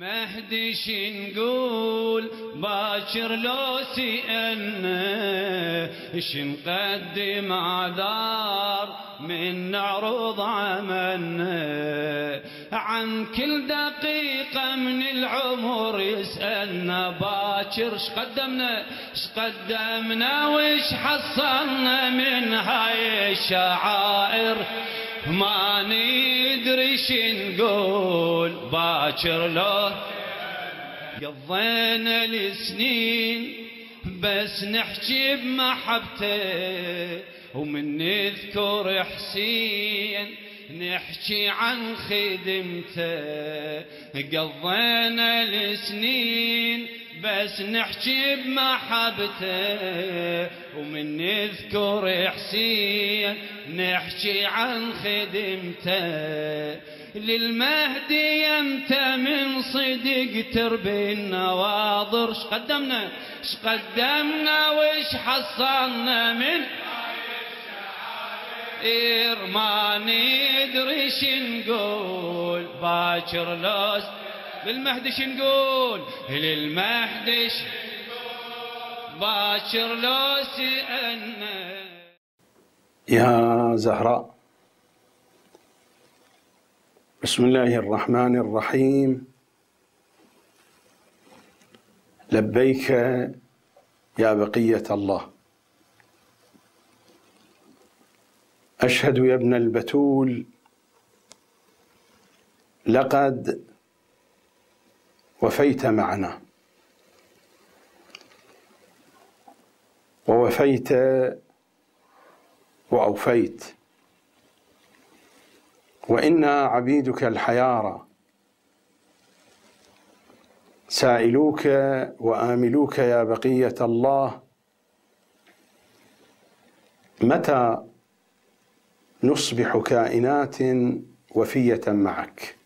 المهدي شنقول باكر لو سئلنا شنقدم عذار من نعرض عملنا. عن كل دقيقة من العمر يسألنا باكر شقدمنا شقدمنا وش حصلنا من هاي الشعائر. ما ندري شنقول باكر لو قضينا السنين بس نحكي بمحبته ومن نذكر حسين نحكي عن خدمته قضينا السنين بس نحكي بمحبته. ومن نذكر حسين نحكي عن خدمته. للمهدي أنت من صدق تربي النواظر شقدمنا شقدمنا وش حصلنا من إير ما ندري شنقول باكر لوس للمهدي شنقول للمهدي باكر لوس أن يا زهراء بسم الله الرحمن الرحيم. لبيك يا بقية الله. أشهد يا ابن البتول لقد وفيت معنا. ووفيت وأوفيت. وإنا عبيدك الحيارى سائلوك وآملوك يا بقية الله. متى نصبح كائنات وفية معك.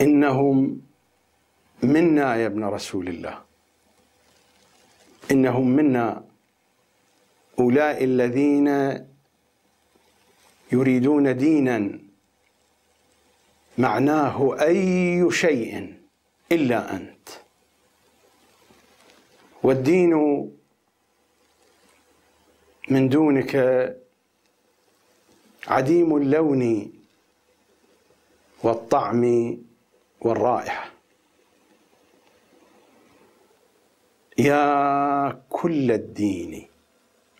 إنهم منا يا ابن رسول الله. إنهم منا أولئك الذين يريدون دينا معناه أي شيء إلا أنت. والدين من دونك عديم اللون والطعم والرائحة. يا كل الدين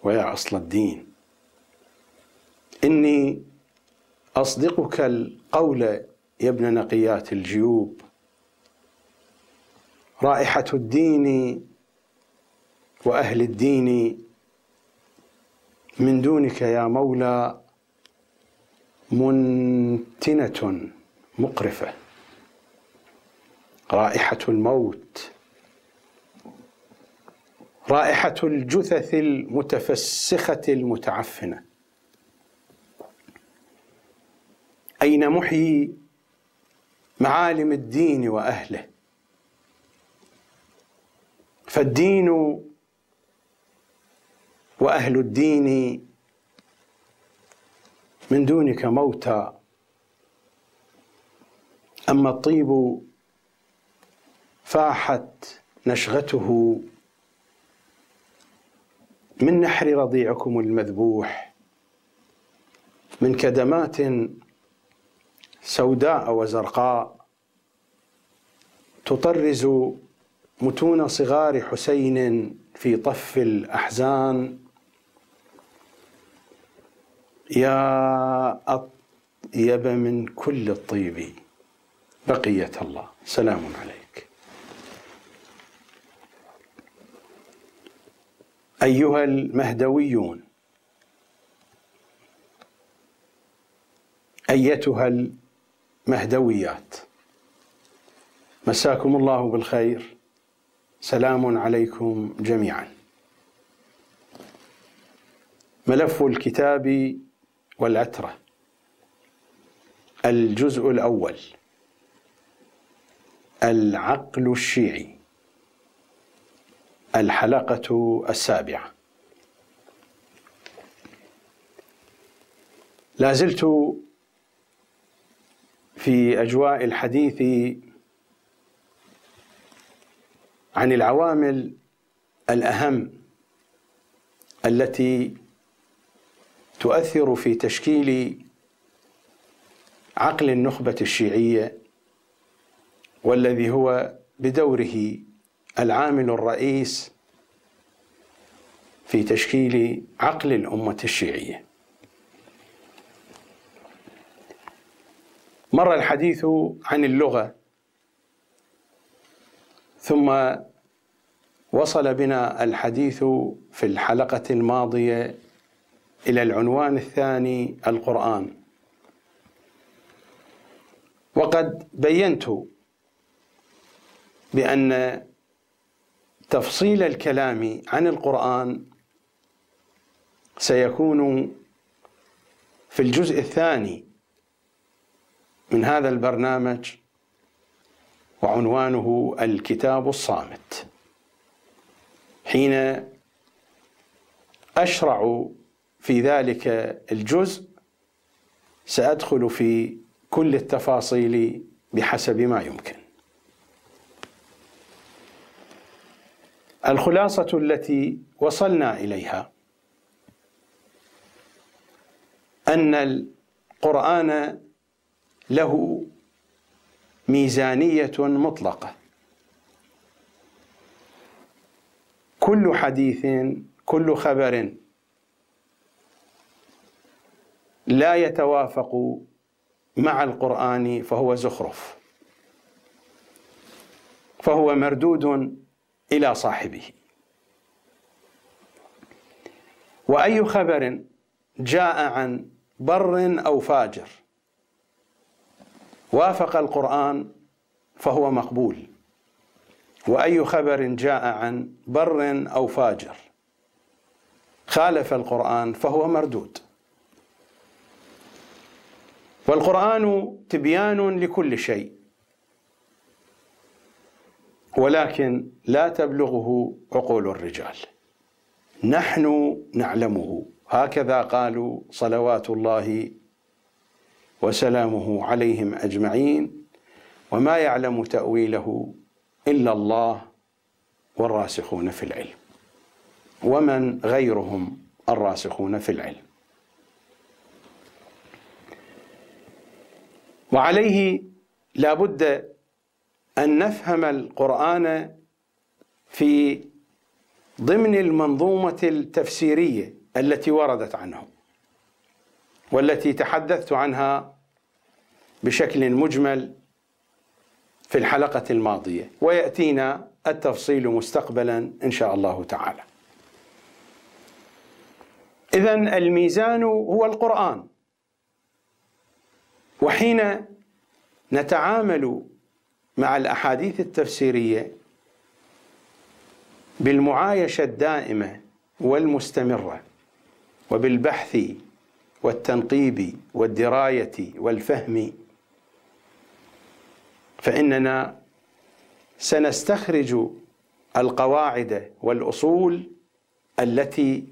ويا أصل الدين. إني أصدقك القول يا ابن نقيات الجيوب. رائحة الدين وأهل الدين من دونك يا مولى منتنة مقرفة رائحة الموت رائحة الجثث المتفسخة المتعفنة. أين محيي معالم الدين وأهله؟ فالدين وأهل الدين من دونك موتى. أما الطيب فاحت نشغته. من نحر رضيعكم المذبوح؟ من كدمات سوداء وزرقاء. تطرز متون صغار حسين في طف الأحزان. يا اطيب من كل الطيب بقية الله. سلام عليك. أيها المهدويون أيتها المهدويات مساكم الله بالخير. سلام عليكم جميعا. ملف الكتاب والعترة. الجزء الأول. العقل الشيعي. الحلقة السابعة. لا زلت في أجواء الحديث عن العوامل الأهم التي تؤثر في تشكيل عقل النخبة الشيعية والذي هو بدوره العامل الرئيس في تشكيل عقل الأمة الشيعية. مر الحديث عن اللغة ثم وصل بنا الحديث في الحلقة الماضية إلى العنوان الثاني القرآن. وقد بينت بأن تفصيل الكلام عن القرآن سيكون في الجزء الثاني من هذا البرنامج وعنوانه الكتاب الصامت. حين أشرع في ذلك الجزء سأدخل في كل التفاصيل بحسب ما يمكن. الخلاصة التي وصلنا إليها أن القرآن له ميزانية مطلقة. كل حديث كل خبر لا يتوافق مع القرآن فهو زخرف فهو مردود إلى صاحبه. وأي خبر جاء عن بر أو فاجر وافق القرآن فهو مقبول. وأي خبر جاء عن بر أو فاجر خالف القرآن فهو مردود. والقرآن تبيان لكل شيء. ولكن لا تبلغه عقول الرجال. نحن نعلمه. هكذا قالوا صلوات الله وسلامه عليهم أجمعين. وما يعلم تأويله إلا الله والراسخون في العلم. ومن غيرهم الراسخون في العلم. وعليه لا بد أن نفهم القرآن في ضمن المنظومة التفسيرية التي وردت عنه والتي تحدثت عنها بشكل مجمل في الحلقة الماضية ويأتينا التفصيل مستقبلا إن شاء الله تعالى. اذا الميزان هو القرآن. وحين نتعامل مع الأحاديث التفسيرية بالمعايشة الدائمة والمستمرة وبالبحث والتنقيب والدراية والفهم فإننا سنستخرج القواعد والأصول التي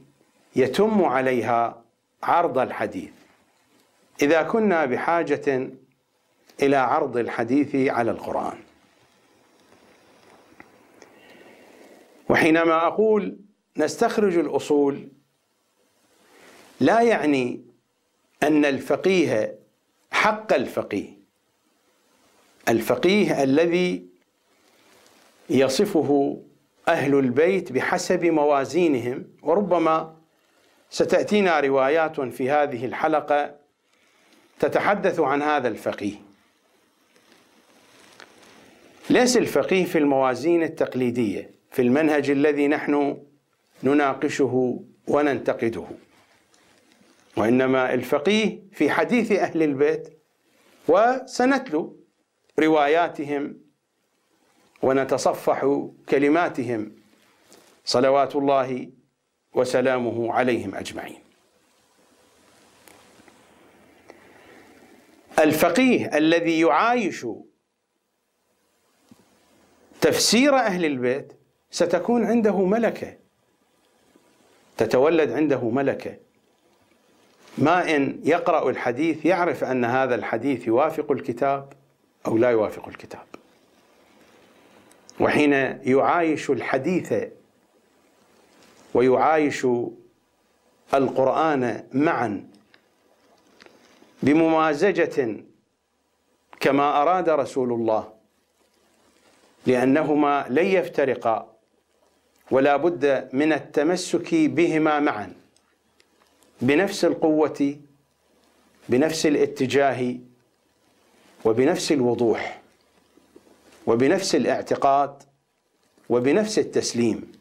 يتم عليها عرض الحديث. إذا كنا بحاجة إلى عرض الحديث على القرآن. وحينما أقول نستخرج الأصول لا يعني أن الفقيه حق الفقيه. الفقيه الذي يصفه أهل البيت بحسب موازينهم وربما ستأتينا روايات في هذه الحلقة تتحدث عن هذا الفقيه. ليس الفقيه في الموازين التقليدية في المنهج الذي نحن نناقشه وننتقده. وإنما الفقيه في حديث أهل البيت وسنتلو رواياتهم ونتصفح كلماتهم صلوات الله وسلامه عليهم أجمعين. الفقيه الذي يعايش تفسير أهل البيت ستكون عنده ملكة. تتولد عنده ملكة. ما إن يقرأ الحديث يعرف أن هذا الحديث يوافق الكتاب أو لا يوافق الكتاب. وحين يعايش الحديث ويعايش القرآن معا بممازجة كما أراد رسول الله لأنهما لن يفترقا ولا بد من التمسك بهما معا بنفس القوة بنفس الاتجاه وبنفس الوضوح وبنفس الاعتقاد وبنفس التسليم.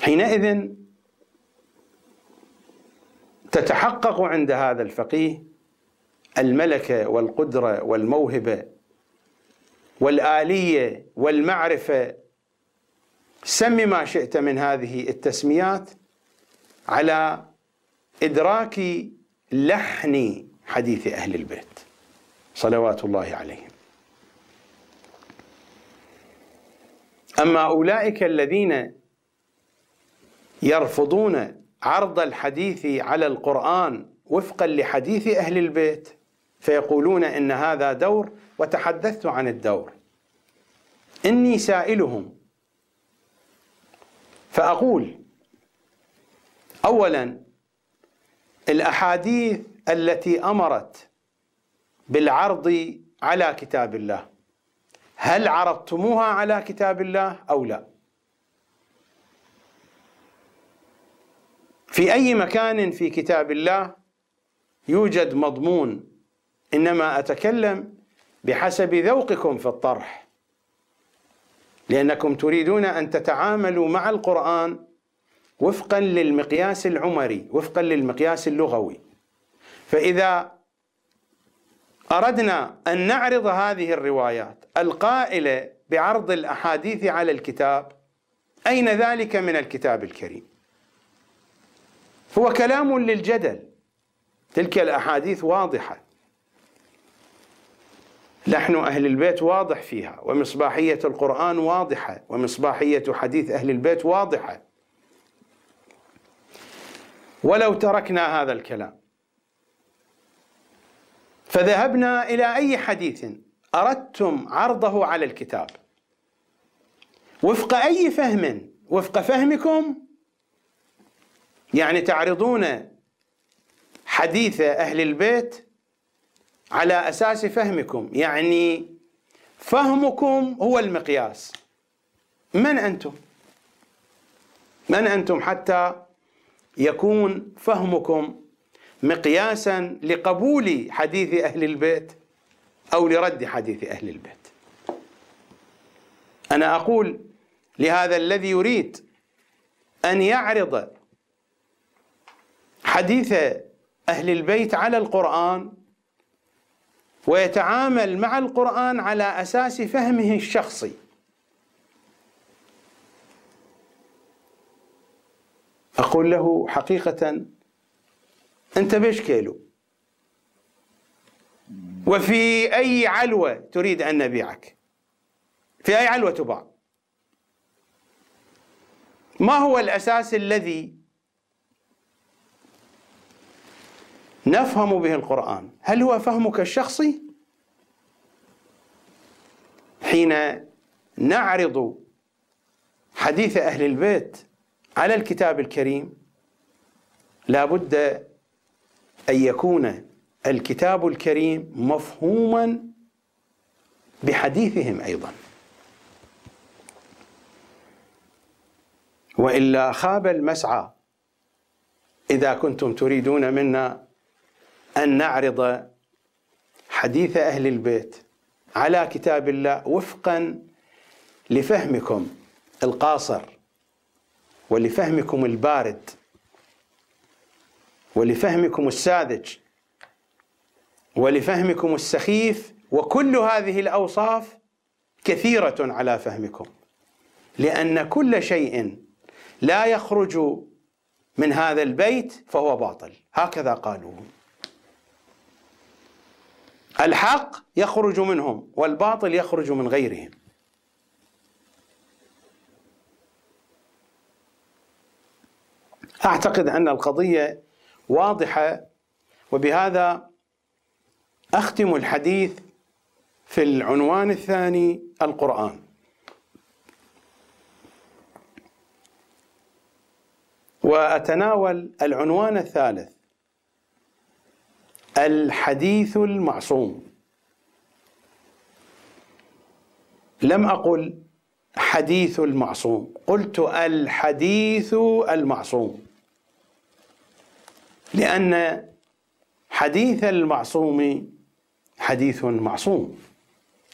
حينئذ تتحقق عند هذا الفقيه الملكة والقدرة والموهبة والآلية والمعرفة. سم ما شئت من هذه التسميات على إدراك لحن حديث أهل البيت صلوات الله عليهم. أما أولئك الذين يرفضون عرض الحديث على القرآن وفقا لحديث أهل البيت فيقولون إن هذا دور وتحدثت عن الدور. إني سائلهم. فأقول اولا الأحاديث التي أمرت بالعرض على كتاب الله هل عرضتموها على كتاب الله أو لا؟ في أي مكان في كتاب الله يوجد مضمون إنما أتكلم بحسب ذوقكم في الطرح. لأنكم تريدون أن تتعاملوا مع القرآن وفقا للمقياس العمري وفقا للمقياس اللغوي. فإذا أردنا أن نعرض هذه الروايات القائلة بعرض الأحاديث على الكتاب أين ذلك من الكتاب الكريم؟ هو كلام للجدل. تلك الأحاديث واضحة. لحن أهل البيت واضح فيها ومصباحية القرآن واضحة ومصباحية حديث أهل البيت واضحة. ولو تركنا هذا الكلام فذهبنا إلى أي حديث أردتم عرضه على الكتاب؟ وفق أي فهم؟ وفق فهمكم؟ يعني تعرضون حديث أهل البيت على أساس فهمكم. يعني فهمكم هو المقياس. من أنتم؟ من أنتم حتى يكون فهمكم مقياسا لقبول حديث أهل البيت أو لرد حديث أهل البيت؟ أنا أقول لهذا الذي يريد أن يعرض حديث أهل البيت على القرآن ويتعامل مع القرآن على أساس فهمه الشخصي. أقول له حقيقة أنت بيش كيلو؟ وفي أي علوة تريد أن نبيعك؟ في أي علوة تباع؟ ما هو الأساس الذي نفهم به القرآن. هل هو فهمك الشخصي؟ حين نعرض حديث أهل البيت على الكتاب الكريم لا بد أن يكون الكتاب الكريم مفهوما بحديثهم أيضا. وإلا خاب المسعى. إذا كنتم تريدون منا أن نعرض حديث أهل البيت على كتاب الله وفقا لفهمكم القاصر ولفهمكم البارد ولفهمكم الساذج ولفهمكم السخيف وكل هذه الأوصاف كثيرة على فهمكم. لأن كل شيء لا يخرج من هذا البيت فهو باطل. هكذا قالوا. الحق يخرج منهم والباطل يخرج من غيرهم. أعتقد أن القضية واضحة وبهذا أختم الحديث في العنوان الثاني القرآن. وأتناول العنوان الثالث. الحديث المعصوم. لم أقل حديث المعصوم قلت الحديث المعصوم. لأن حديث المعصوم حديث معصوم.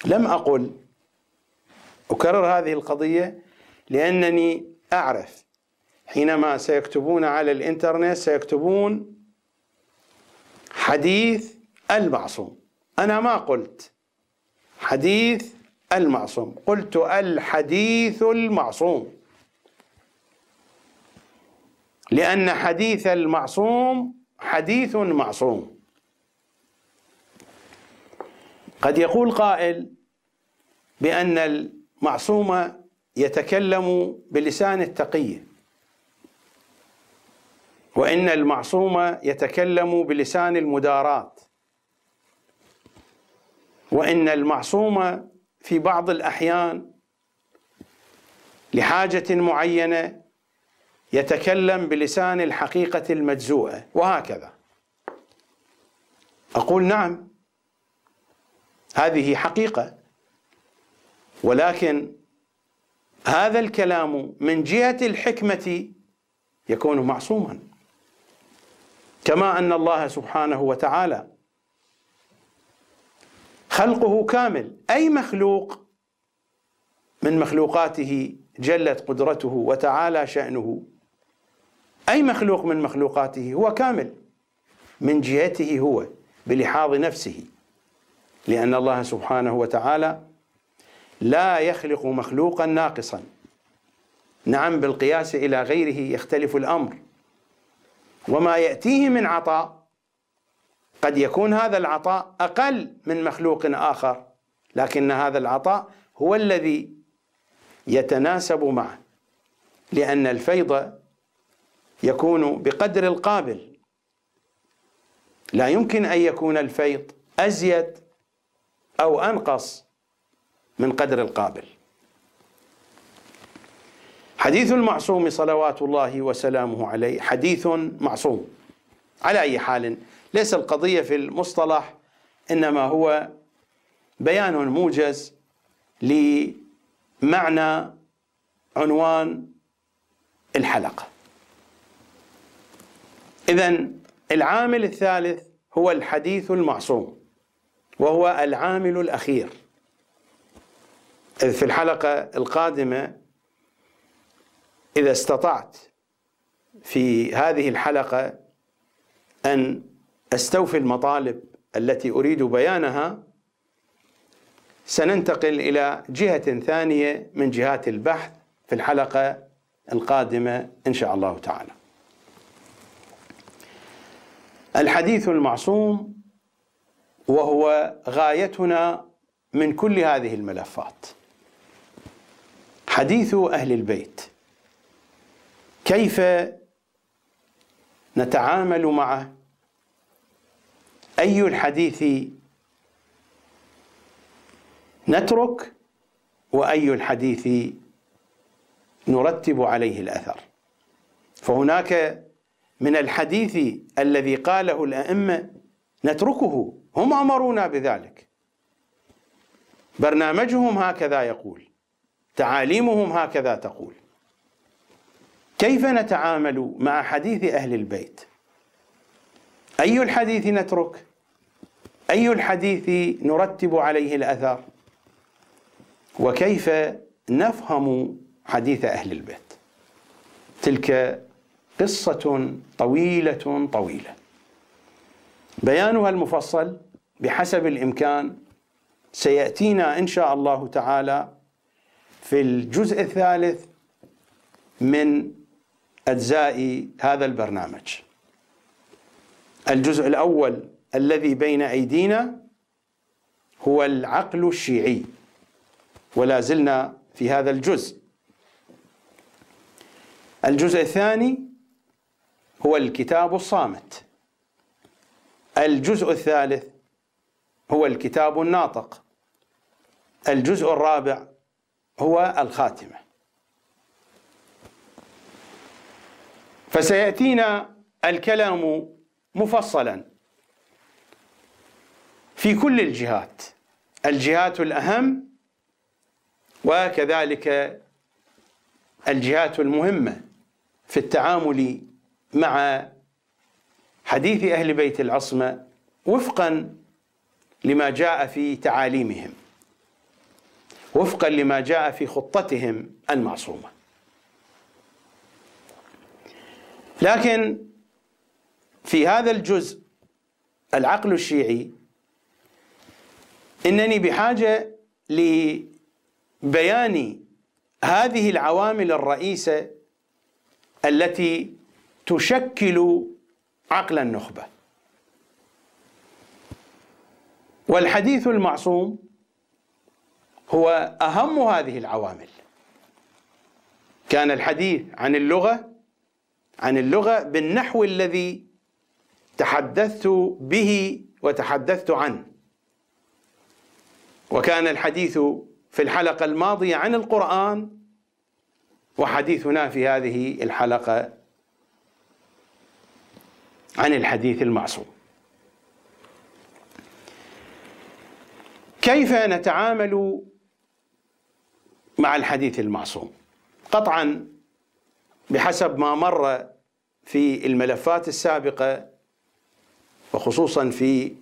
لم أقل أكرر هذه القضية لأنني أعرف. حينما سيكتبون على الإنترنت سيكتبون حديث المعصوم. أنا ما قلت حديث المعصوم قلت الحديث المعصوم. لأن حديث المعصوم حديث معصوم. قد يقول قائل بأن المعصوم يتكلم بلسان التقيه وإن المعصوم يتكلم بلسان المدارات. وإن المعصوم في بعض الأحيان لحاجة معينة يتكلم بلسان الحقيقة المجزوءة وهكذا. أقول نعم هذه حقيقة ولكن هذا الكلام من جهة الحكمة يكون معصوما. كما أن الله سبحانه وتعالى خلقه كامل. أي مخلوق من مخلوقاته جلت قدرته وتعالى شأنه؟ أي مخلوق من مخلوقاته هو كامل؟ من جهته هو بلحاظ نفسه. لأن الله سبحانه وتعالى لا يخلق مخلوقا ناقصا. نعم بالقياس إلى غيره يختلف الأمر. وما يأتيه من عطاء. قد يكون هذا العطاء أقل من مخلوق آخر لكن هذا العطاء هو الذي يتناسب معه لأن الفيض يكون بقدر القابل. لا يمكن أن يكون الفيض أزيد أو أنقص من قدر القابل. حديث المعصوم صلوات الله وسلامه عليه حديث معصوم. على أي حال ليس القضية في المصطلح إنما هو بيان موجز لمعنى عنوان الحلقة. اذا العامل الثالث هو الحديث المعصوم وهو العامل الأخير. في الحلقة القادمة إذا استطعت في هذه الحلقة أن أستوفي المطالب التي أريد بيانها سننتقل إلى جهة ثانية من جهات البحث في الحلقة القادمة إن شاء الله تعالى. الحديث المعصوم وهو غايتنا من كل هذه الملفات. حديث أهل البيت كيف نتعامل معه؟ أي الحديث نترك؟ وأي الحديث نرتب عليه الأثر؟ فهناك من الحديث الذي قاله الأئمة نتركه هم أمرونا بذلك. برنامجهم هكذا يقول تعاليمهم هكذا تقول. كيف نتعامل مع حديث أهل البيت؟ أي الحديث نترك؟ أي الحديث نرتب عليه الأثر؟ وكيف نفهم حديث أهل البيت؟ تلك قصة طويلة طويلة. بيانها المفصل بحسب الإمكان سيأتينا إن شاء الله تعالى في الجزء الثالث من أجزاء هذا البرنامج. الجزء الأول الذي بين أيدينا هو العقل الشيعي ولا زلنا في هذا الجزء. الجزء الثاني هو الكتاب الصامت. الجزء الثالث هو الكتاب الناطق. الجزء الرابع هو الخاتمة. فسيأتينا الكلام مفصلا. في كل الجهات الجهات الأهم وكذلك الجهات المهمة في التعامل مع حديث أهل بيت العصمة وفقا لما جاء في تعاليمهم وفقا لما جاء في خطتهم المعصومة. لكن في هذا الجزء العقل الشيعي إنني بحاجة لبيان هذه العوامل الرئيسة التي تشكل عقل النخبة. والحديث المعصوم هو أهم هذه العوامل. كان الحديث عن اللغة عن اللغة بالنحو الذي تحدثت به وتحدثت عنه. وكان الحديث في الحلقة الماضية عن القرآن وحديثنا في هذه الحلقة عن الحديث المعصوم. كيف نتعامل مع الحديث المعصوم؟ قطعا بحسب ما مر في الملفات السابقة وخصوصا في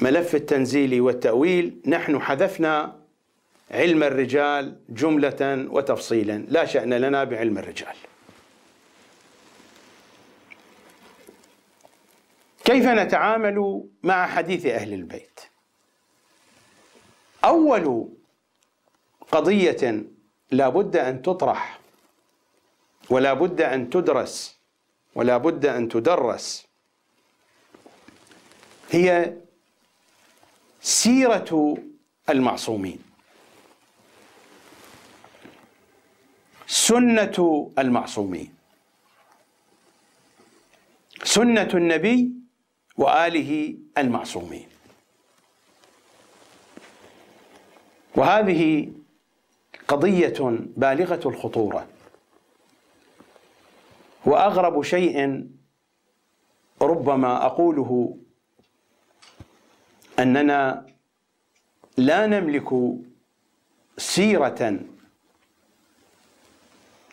ملف التنزيل والتأويل نحن حذفنا علم الرجال جملة وتفصيلا لا شأن لنا بعلم الرجال. كيف نتعامل مع حديث أهل البيت؟ أول قضية لا بد أن تطرح ولا بد أن تدرس ولا بد أن تدرس. هي سيرة المعصومين. سنة المعصومين. سنة النبي وآله المعصومين. وهذه قضية بالغة الخطورة. وأغرب شيء ربما أقوله أننا لا نملك سيرة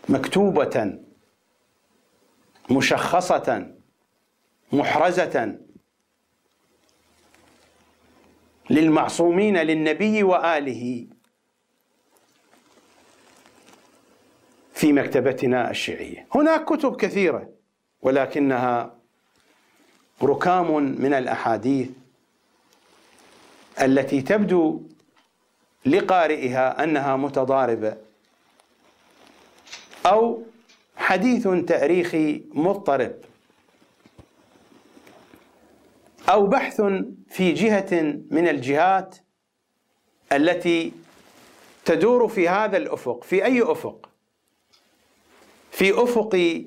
مكتوبة مشخصة محرزة للمعصومين للنبي وآله. في مكتبتنا الشيعية. هناك كتب كثيرة ولكنها ركام من الأحاديث التي تبدو لقارئها أنها متضاربة أو حديث تاريخي مضطرب أو بحث في جهة من الجهات التي تدور في هذا الأفق في أي أفق. في أفق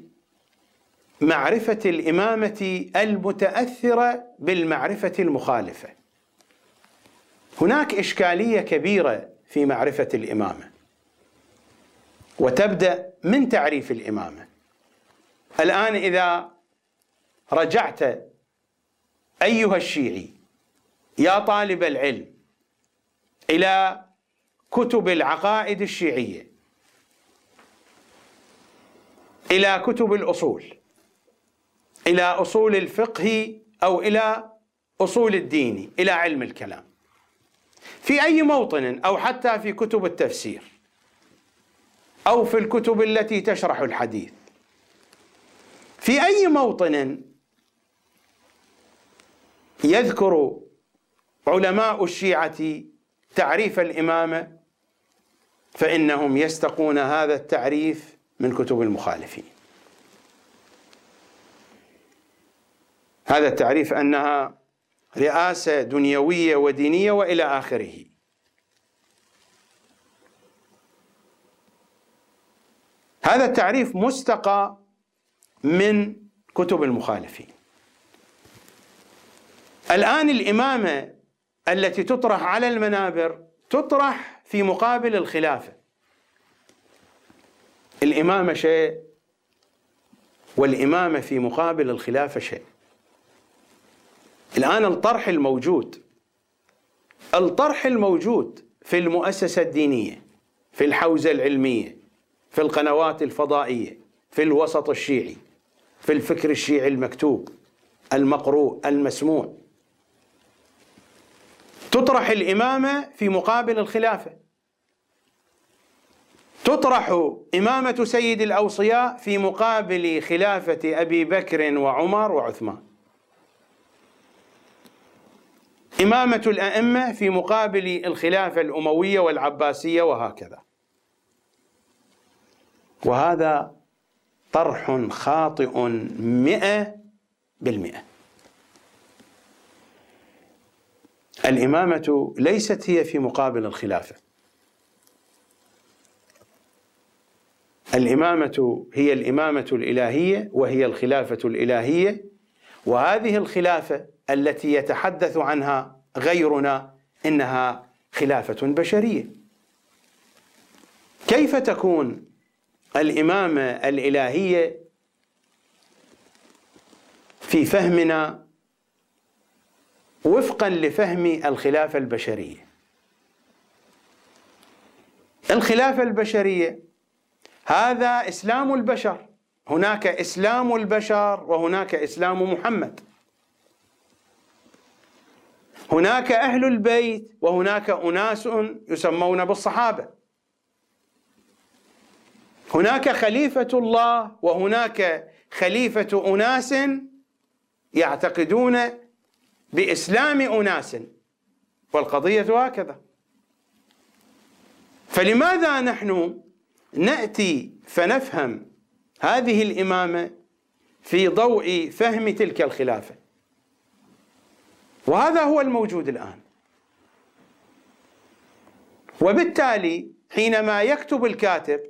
معرفة الإمامة المتأثرة بالمعرفة المخالفة. هناك إشكالية كبيرة في معرفة الإمامة وتبدأ من تعريف الإمامة. الآن إذا رجعت أيها الشيعي يا طالب العلم إلى كتب العقائد الشيعية إلى كتب الأصول إلى أصول الفقه أو إلى أصول الدين إلى علم الكلام. في أي موطن أو حتى في كتب التفسير أو في الكتب التي تشرح الحديث في أي موطن يذكر علماء الشيعة تعريف الإمامة فإنهم يستقون هذا التعريف من كتب المخالفين. هذا التعريف أنها رئاسة دنيوية ودينية وإلى آخره. هذا التعريف مستقى من كتب المخالفين. الآن الإمامة التي تطرح على المنابر تطرح في مقابل الخلافة. الإمامة شيء والإمامة في مقابل الخلافة شيء. الآن الطرح الموجود الطرح الموجود في المؤسسة الدينية في الحوزة العلمية في القنوات الفضائية في الوسط الشيعي في الفكر الشيعي المكتوب المقروء المسموع. تطرح الإمامة في مقابل الخلافة. تطرح إمامة سيد الأوصياء في مقابل خلافة أبي بكر وعمر وعثمان. إمامة الأئمة في مقابل الخلافة الأموية والعباسية وهكذا. وهذا طرح خاطئ مئة بالمئة. الإمامة ليست هي في مقابل الخلافة. الإمامة هي الإمامة الإلهية وهي الخلافة الإلهية وهذه الخلافة التي يتحدث عنها غيرنا إنها خلافة بشرية. كيف تكون الإمامة الإلهية في فهمنا وفقا لفهم الخلافة البشرية؟ الخلافة البشرية هذا إسلام البشر. هناك إسلام البشر وهناك إسلام محمد. هناك أهل البيت وهناك أناس يسمون بالصحابة. هناك خليفة الله وهناك خليفة أناس يعتقدون بإسلام أناس. والقضية هكذا. فلماذا نحن نأتي فنفهم هذه الإمامة في ضوء فهم تلك الخلافة. وهذا هو الموجود الآن. وبالتالي حينما يكتب الكاتب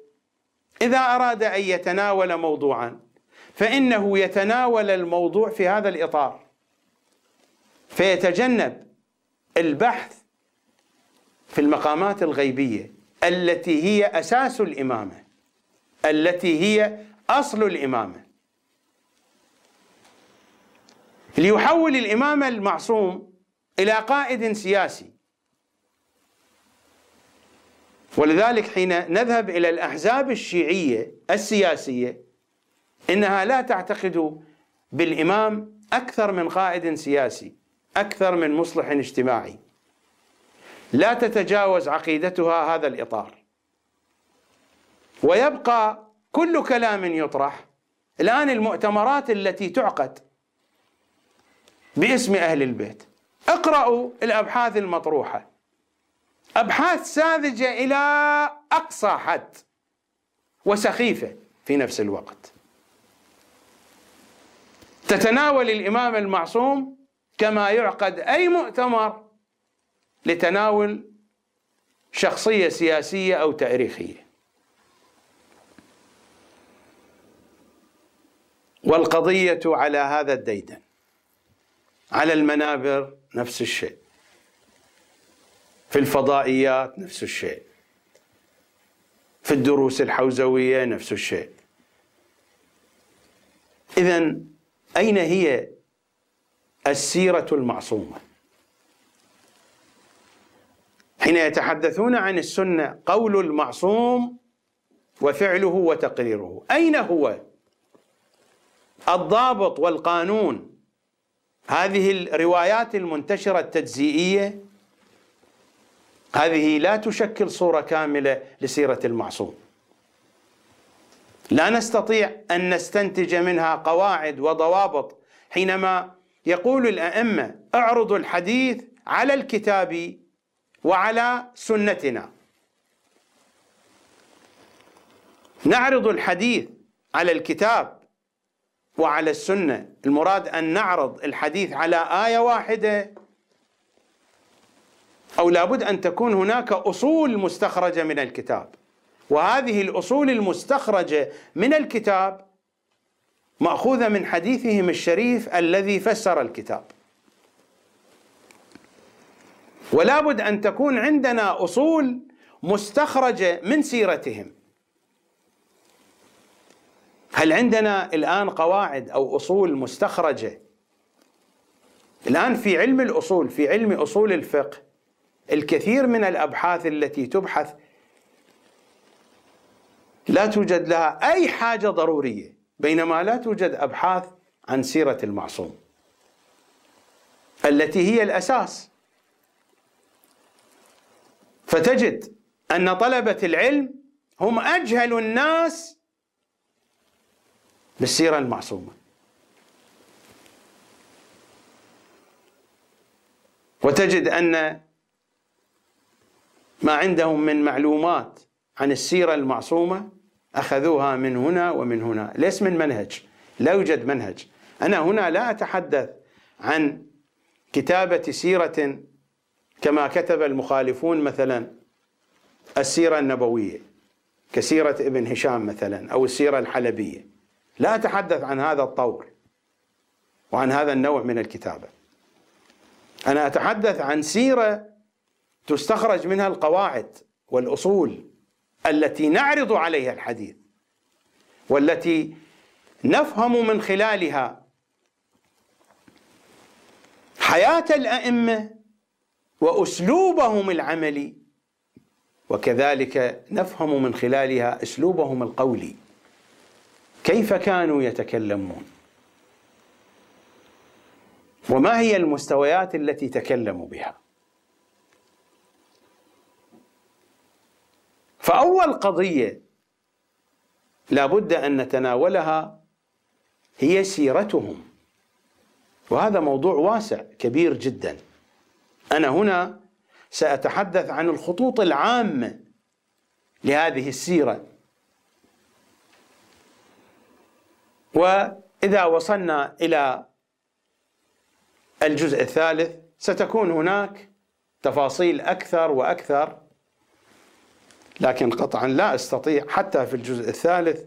إذا أراد أن يتناول موضوعا فإنه يتناول الموضوع في هذا الإطار. فيتجنب البحث في المقامات الغيبية. التي هي أساس الإمامة. التي هي أصل الإمامة. ليحول الإمام المعصوم إلى قائد سياسي. ولذلك حين نذهب إلى الأحزاب الشيعية السياسية إنها لا تعتقد بالإمام أكثر من قائد سياسي أكثر من مصلح اجتماعي. لا تتجاوز عقيدتها هذا الإطار. ويبقى كل كلام يطرح. الآن المؤتمرات التي تعقد باسم أهل البيت. اقرأوا الأبحاث المطروحة. أبحاث ساذجة إلى أقصى حد وسخيفة في نفس الوقت. تتناول الإمام المعصوم كما يعقد أي مؤتمر لتناول شخصية سياسية أو تاريخية. والقضية على هذا الديدن على المنابر نفس الشيء في الفضائيات نفس الشيء في الدروس الحوزوية نفس الشيء. إذا أين هي السيرة المعصومة؟ حين يتحدثون عن السنة قول المعصوم وفعله وتقريره. أين هو؟ الضابط والقانون. هذه الروايات المنتشرة التجزئية هذه لا تشكل صورة كاملة لسيرة المعصوم. لا نستطيع أن نستنتج منها قواعد وضوابط حينما يقول الأئمة اعرضوا الحديث على الكتاب وعلى سنتنا. نعرض الحديث على الكتاب وعلى السنة. المراد أن نعرض الحديث على آية واحدة. أو لابد أن تكون هناك أصول مستخرجة من الكتاب. وهذه الأصول المستخرجة من الكتاب مأخوذة من حديثهم الشريف الذي فسر الكتاب. ولا بد أن تكون عندنا أصول مستخرجة من سيرتهم. هل عندنا الآن قواعد أو أصول مستخرجة؟ الآن في علم الأصول في علم أصول الفقه الكثير من الأبحاث التي تبحث لا توجد لها أي حاجة ضرورية بينما لا توجد أبحاث عن سيرة المعصوم. التي هي الأساس. فتجد أن طلبة العلم هم أجهل الناس بالسيره المعصومة. وتجد أن ما عندهم من معلومات عن السيرة المعصومة أخذوها من هنا ومن هنا. ليس من منهج لا يوجد منهج. أنا هنا لا أتحدث عن كتابة سيرة كما كتب المخالفون مثلا السيرة النبوية كسيرة ابن هشام مثلا أو السيرة الحلبية. لا أتحدث عن هذا الطور وعن هذا النوع من الكتابة. أنا أتحدث عن سيرة تستخرج منها القواعد والأصول التي نعرض عليها الحديث والتي نفهم من خلالها حياة الأئمة وأسلوبهم العملي. وكذلك نفهم من خلالها أسلوبهم القولي. كيف كانوا يتكلمون؟ وما هي المستويات التي تكلموا بها؟ فأول قضية لابد أن نتناولها هي سيرتهم. وهذا موضوع واسع كبير جدا. أنا هنا سأتحدث عن الخطوط العامة لهذه السيرة. وإذا وصلنا إلى الجزء الثالث ستكون هناك تفاصيل أكثر وأكثر لكن قطعا لا أستطيع حتى في الجزء الثالث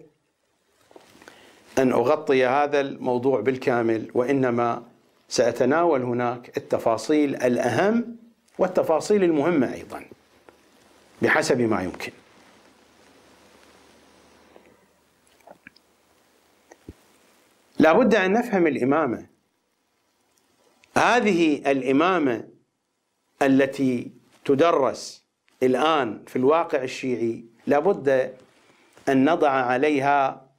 أن أغطي هذا الموضوع بالكامل وإنما سأتناول هناك التفاصيل الأهم والتفاصيل المهمة أيضا بحسب ما يمكن. لا بد أن نفهم الإمامة هذه الإمامة التي تدرس الآن في الواقع الشيعي لابد أن نضع عليها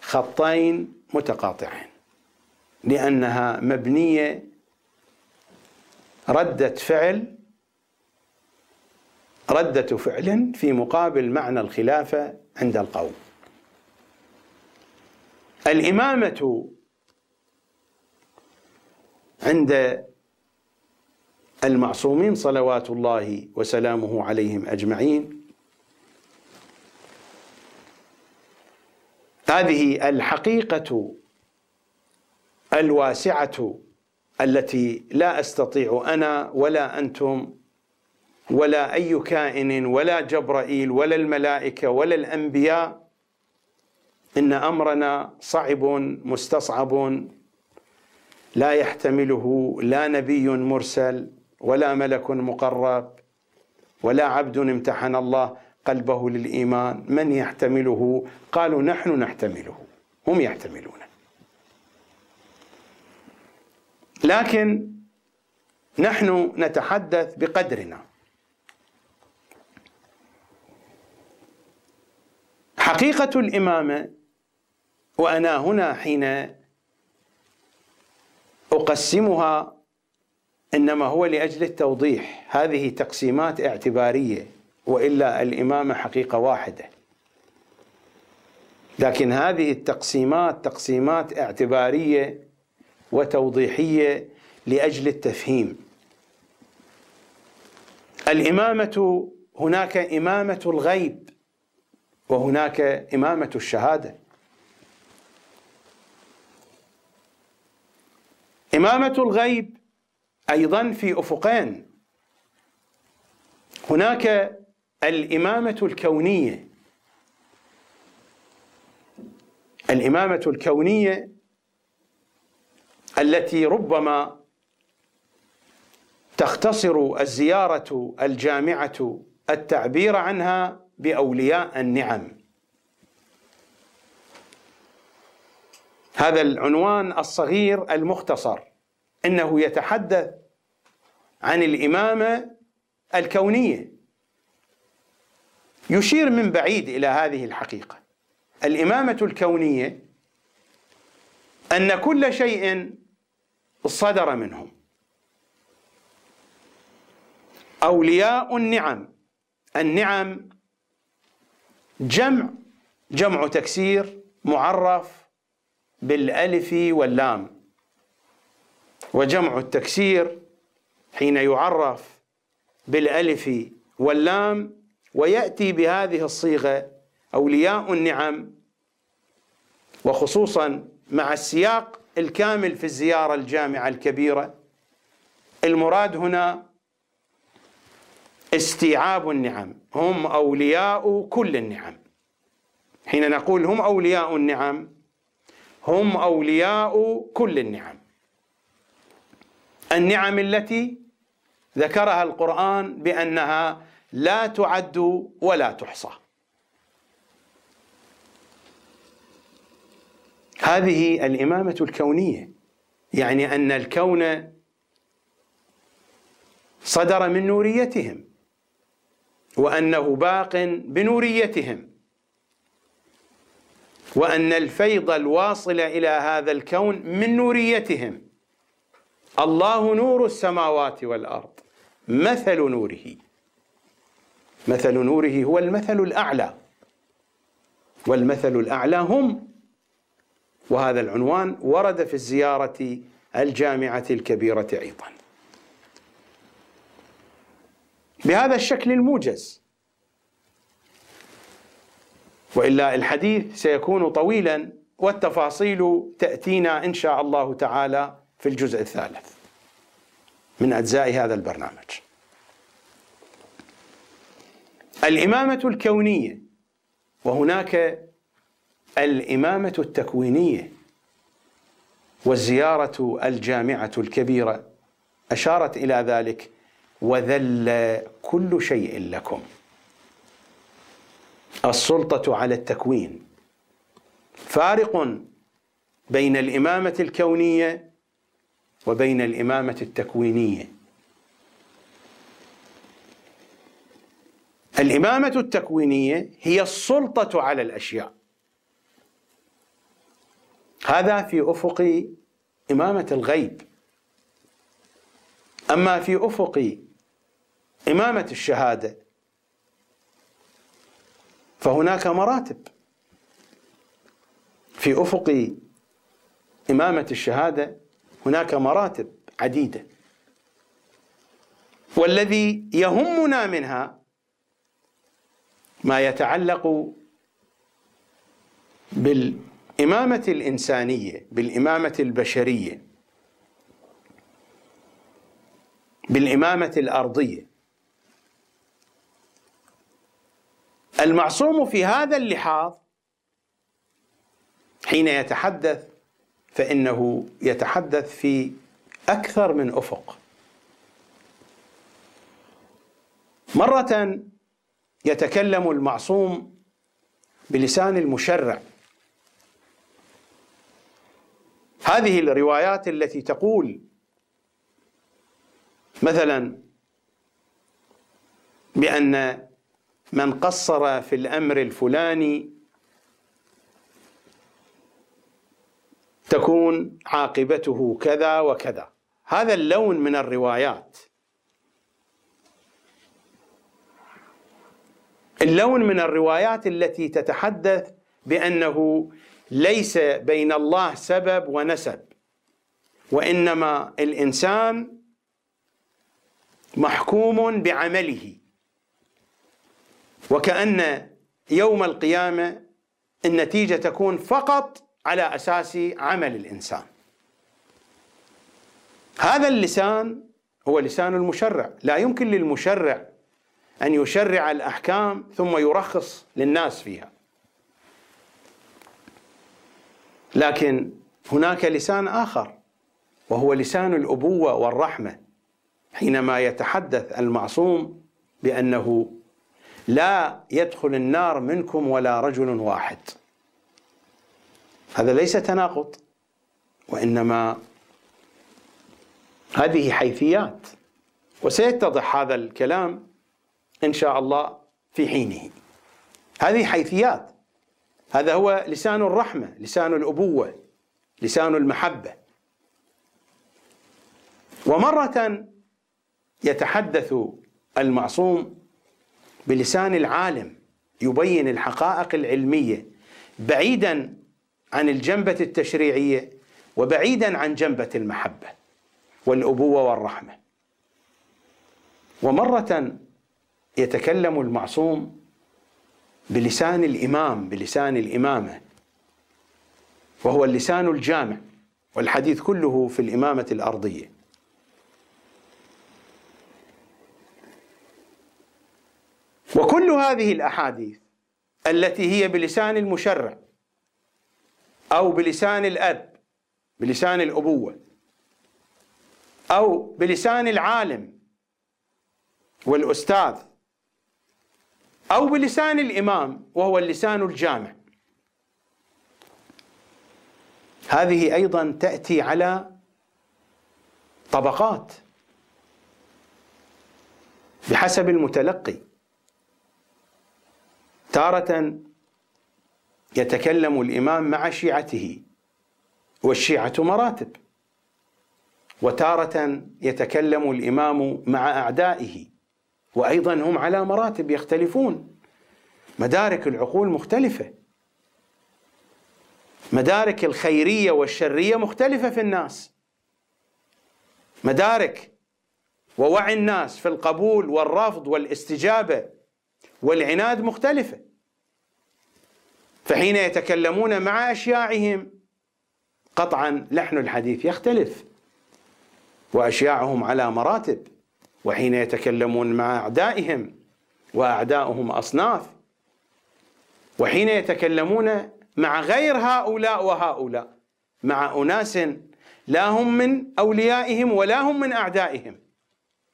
خطين متقاطعين لأنها مبنية ردة فعل ردة فعل في مقابل معنى الخلافة عند القوم. الإمامة عند المعصومين صلوات الله وسلامه عليهم أجمعين. هذه الحقيقة الواسعة التي لا أستطيع أنا ولا أنتم ولا أي كائن ولا جبرائيل ولا الملائكة ولا الأنبياء. إن أمرنا صعب مستصعب لا يحتمله لا نبي مرسل ولا ملك مقرب ولا عبد امتحن الله قلبه للإيمان. من يحتمله؟ قالوا نحن نحتمله هم يحتملونه لكن نحن نتحدث بقدرنا. حقيقة الإمامة وأنا هنا حين أقسمها إنما هو لأجل التوضيح. هذه تقسيمات اعتبارية وإلا الإمامة حقيقة واحدة. لكن هذه التقسيمات تقسيمات اعتبارية وتوضيحية لأجل التفهيم. الإمامة هناك إمامة الغيب وهناك إمامة الشهادة. إمامة الغيب أيضا في أفقين. هناك الإمامة الكونية. الإمامة الكونية التي ربما تختصر الزيارة الجامعة التعبير عنها بأولياء النعم. هذا العنوان الصغير المختصر. إنه يتحدث عن الإمامة الكونية. يشير من بعيد إلى هذه الحقيقة. الإمامة الكونية أن كل شيء صدر منهم. أولياء النعم. النعم جمع جمع تكسير معرف بالألف واللام. وجمع التكسير حين يعرف بالألف واللام. ويأتي بهذه الصيغة أولياء النعم. وخصوصا مع السياق الكامل في الزيارة الجامعة الكبيرة. المراد هنا استيعاب النعم. هم أولياء كل النعم. حين نقول هم أولياء النعم هم أولياء كل النعم. النعم التي ذكرها القرآن بأنها لا تعد ولا تحصى. هذه الإمامة الكونية يعني أن الكون صدر من نوريتهم وأنه باق بنوريتهم وأن الفيض الواصل إلى هذا الكون من نوريتهم. الله نور السماوات والأرض مثل نوره. مثل نوره هو المثل الأعلى والمثل الأعلى هم وهذا العنوان ورد في الزيارة الجامعة الكبيرة أيضا بهذا الشكل الموجز وإلا الحديث سيكون طويلا والتفاصيل تأتينا إن شاء الله تعالى في الجزء الثالث من أجزاء هذا البرنامج. الإمامة الكونية وهناك الإمامة التكوينية والزيارة الجامعة الكبيرة أشارت إلى ذلك وذل كل شيء لكم. السلطة على التكوين فارق بين الإمامة الكونية وبين الإمامة التكوينية. الإمامة التكوينية هي السلطة على الأشياء. هذا في أفق إمامة الغيب. أما في أفق إمامة الشهادة فهناك مراتب. في أفق إمامة الشهادة هناك مراتب عديدة. والذي يهمنا منها ما يتعلق بالامامه الإنسانية بالإمامة البشرية بالإمامة الأرضية. المعصوم في هذا اللحاظ حين يتحدث فإنه يتحدث في أكثر من أفق. مرة يتكلم المعصوم بلسان المشرع. هذه الروايات التي تقول مثلا بأن من قصر في الأمر الفلاني تكون عاقبته كذا وكذا. هذا اللون من الروايات. اللون من الروايات التي تتحدث بأنه ليس بين الله سبب ونسب وإنما الإنسان محكوم بعمله. وكأن يوم القيامة النتيجة تكون فقط على أساس عمل الإنسان. هذا اللسان هو لسان المشرع. لا يمكن للمشرع أن يشرع الأحكام ثم يرخص للناس فيها. لكن هناك لسان آخر وهو لسان الأبوة والرحمة حينما يتحدث المعصوم بأنه لا يدخل النار منكم ولا رجل واحد. هذا ليس تناقض وإنما هذه حيثيات وسيتضح هذا الكلام إن شاء الله في حينه. هذه حيثيات. هذا هو لسان الرحمة لسان الأبوة لسان المحبة. ومرة يتحدث المعصوم بلسان العالم يبين الحقائق العلمية بعيدا عن الجنبة التشريعية وبعيدا عن جنبة المحبة والأبوة والرحمة. ومرة يتكلم المعصوم بلسان الإمام بلسان الإمامة. وهو اللسان الجامع والحديث كله في الإمامة الأرضية. وكل هذه الأحاديث التي هي بلسان المشرع أو بلسان الأب بلسان الأبوة أو بلسان العالم والأستاذ أو بلسان الإمام وهو اللسان الجامع. هذه أيضا تأتي على طبقات بحسب المتلقي. تارة يتكلم الإمام مع شيعته والشيعة مراتب. وتارة يتكلم الإمام مع أعدائه. وأيضا هم على مراتب يختلفون. مدارك العقول مختلفة. مدارك الخيرية والشرية مختلفة في الناس. مدارك ووعي الناس في القبول والرفض والاستجابة والعناد مختلفة. فحين يتكلمون مع أشياعهم قطعا لحن الحديث يختلف وأشياعهم على مراتب. وحين يتكلمون مع أعدائهم وأعداؤهم أصناف. وحين يتكلمون مع غير هؤلاء وهؤلاء مع أناس لا هم من أوليائهم ولا هم من أعدائهم.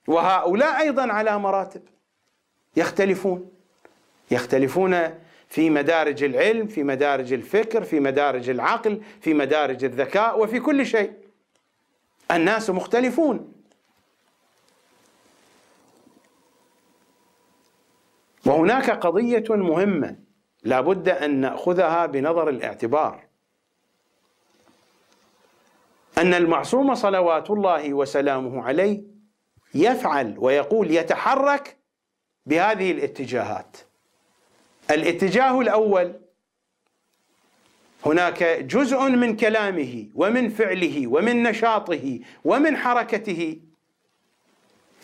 وهؤلاء أيضا على مراتب. يختلفون. يختلفون في مدارج العلم في مدارج الفكر في مدارج العقل في مدارج الذكاء وفي كل شيء. الناس مختلفون. وهناك قضية مهمة لا بد أن نأخذها بنظر الاعتبار. أن المعصوم صلوات الله وسلامه عليه يفعل ويقول يتحرك بهذه الاتجاهات. الاتجاه الأول هناك جزء من كلامه ومن فعله ومن نشاطه ومن حركته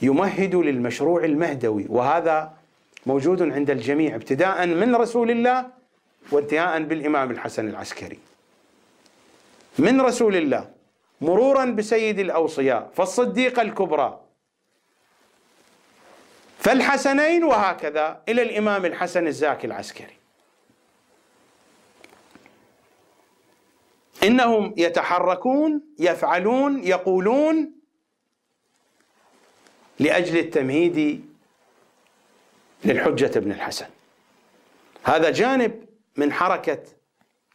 يمهد للمشروع المهدوي وهذا موجود عند الجميع ابتداء من رسول الله وانتهاء بالإمام الحسن العسكري. من رسول الله مرورا بسيد الأوصياء فالصديقه الكبرى. فالحسنين وهكذا إلى الإمام الحسن الزاكي العسكري. إنهم يتحركون يفعلون يقولون لأجل التمهيد للحجة ابن الحسن. هذا جانب من حركة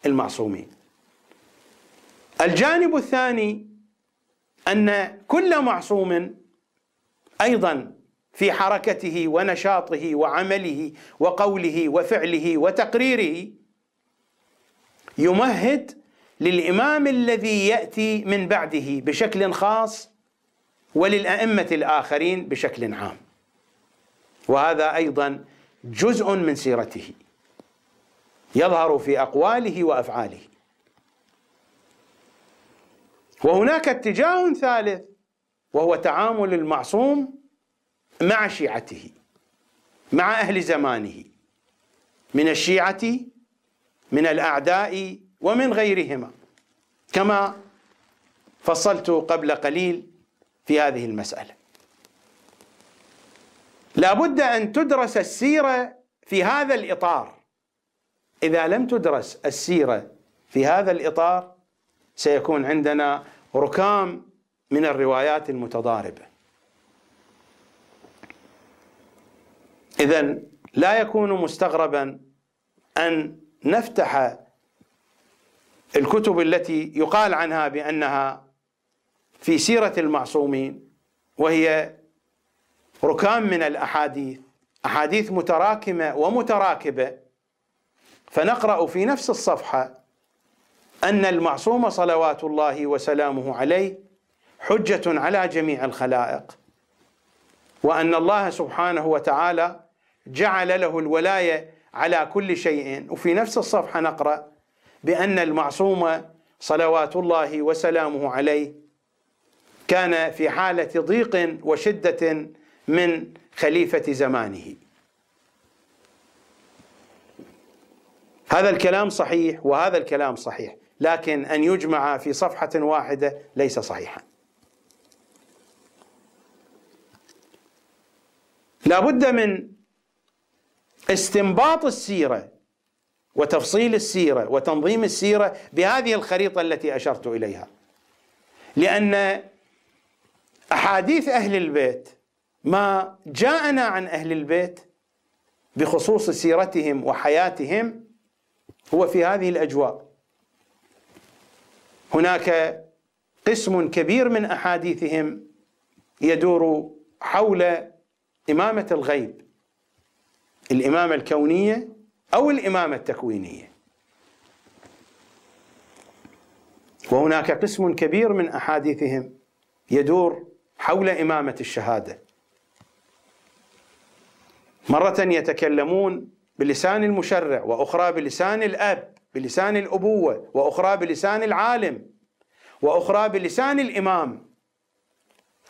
المعصومين. الجانب الثاني أن كل معصوم أيضا في حركته ونشاطه وعمله وقوله وفعله وتقريره يمهد للإمام الذي يأتي من بعده بشكل خاص وللأئمة الآخرين بشكل عام. وهذا أيضا جزء من سيرته يظهر في أقواله وأفعاله. وهناك اتجاه ثالث وهو تعامل المعصوم مع شيعته مع أهل زمانه من الشيعة من الأعداء ومن غيرهما. كما فصلت قبل قليل في هذه المسألة. لا بد أن تدرس السيرة في هذا الإطار. إذا لم تدرس السيرة في هذا الإطار سيكون عندنا ركام من الروايات المتضاربة. إذا لا يكون مستغربا أن نفتح الكتب التي يقال عنها بأنها في سيرة المعصومين وهي ركام من الأحاديث أحاديث متراكمة ومتراكبة. فنقرأ في نفس الصفحة أن المعصوم صلوات الله وسلامه عليه حجة على جميع الخلائق وأن الله سبحانه وتعالى جعل له الولاية على كل شيء. وفي نفس الصفحة نقرأ بأن المعصوم صلوات الله وسلامه عليه كان في حالة ضيق وشدة من خليفة زمانه. هذا الكلام صحيح وهذا الكلام صحيح لكن أن يجمع في صفحة واحدة ليس صحيحا. لا بد من استنباط السيرة وتفصيل السيرة وتنظيم السيرة بهذه الخريطة التي أشرت إليها. لأن أحاديث أهل البيت ما جاءنا عن أهل البيت بخصوص سيرتهم وحياتهم هو في هذه الأجواء. هناك قسم كبير من أحاديثهم يدور حول إمامة الغيب الإمامة الكونية أو الإمامة التكوينية. وهناك قسم كبير من أحاديثهم يدور حول إمامة الشهادة. مرة يتكلمون بلسان المشرع وأخرى بلسان الأب بلسان الأبوة وأخرى بلسان العالم وأخرى بلسان الإمام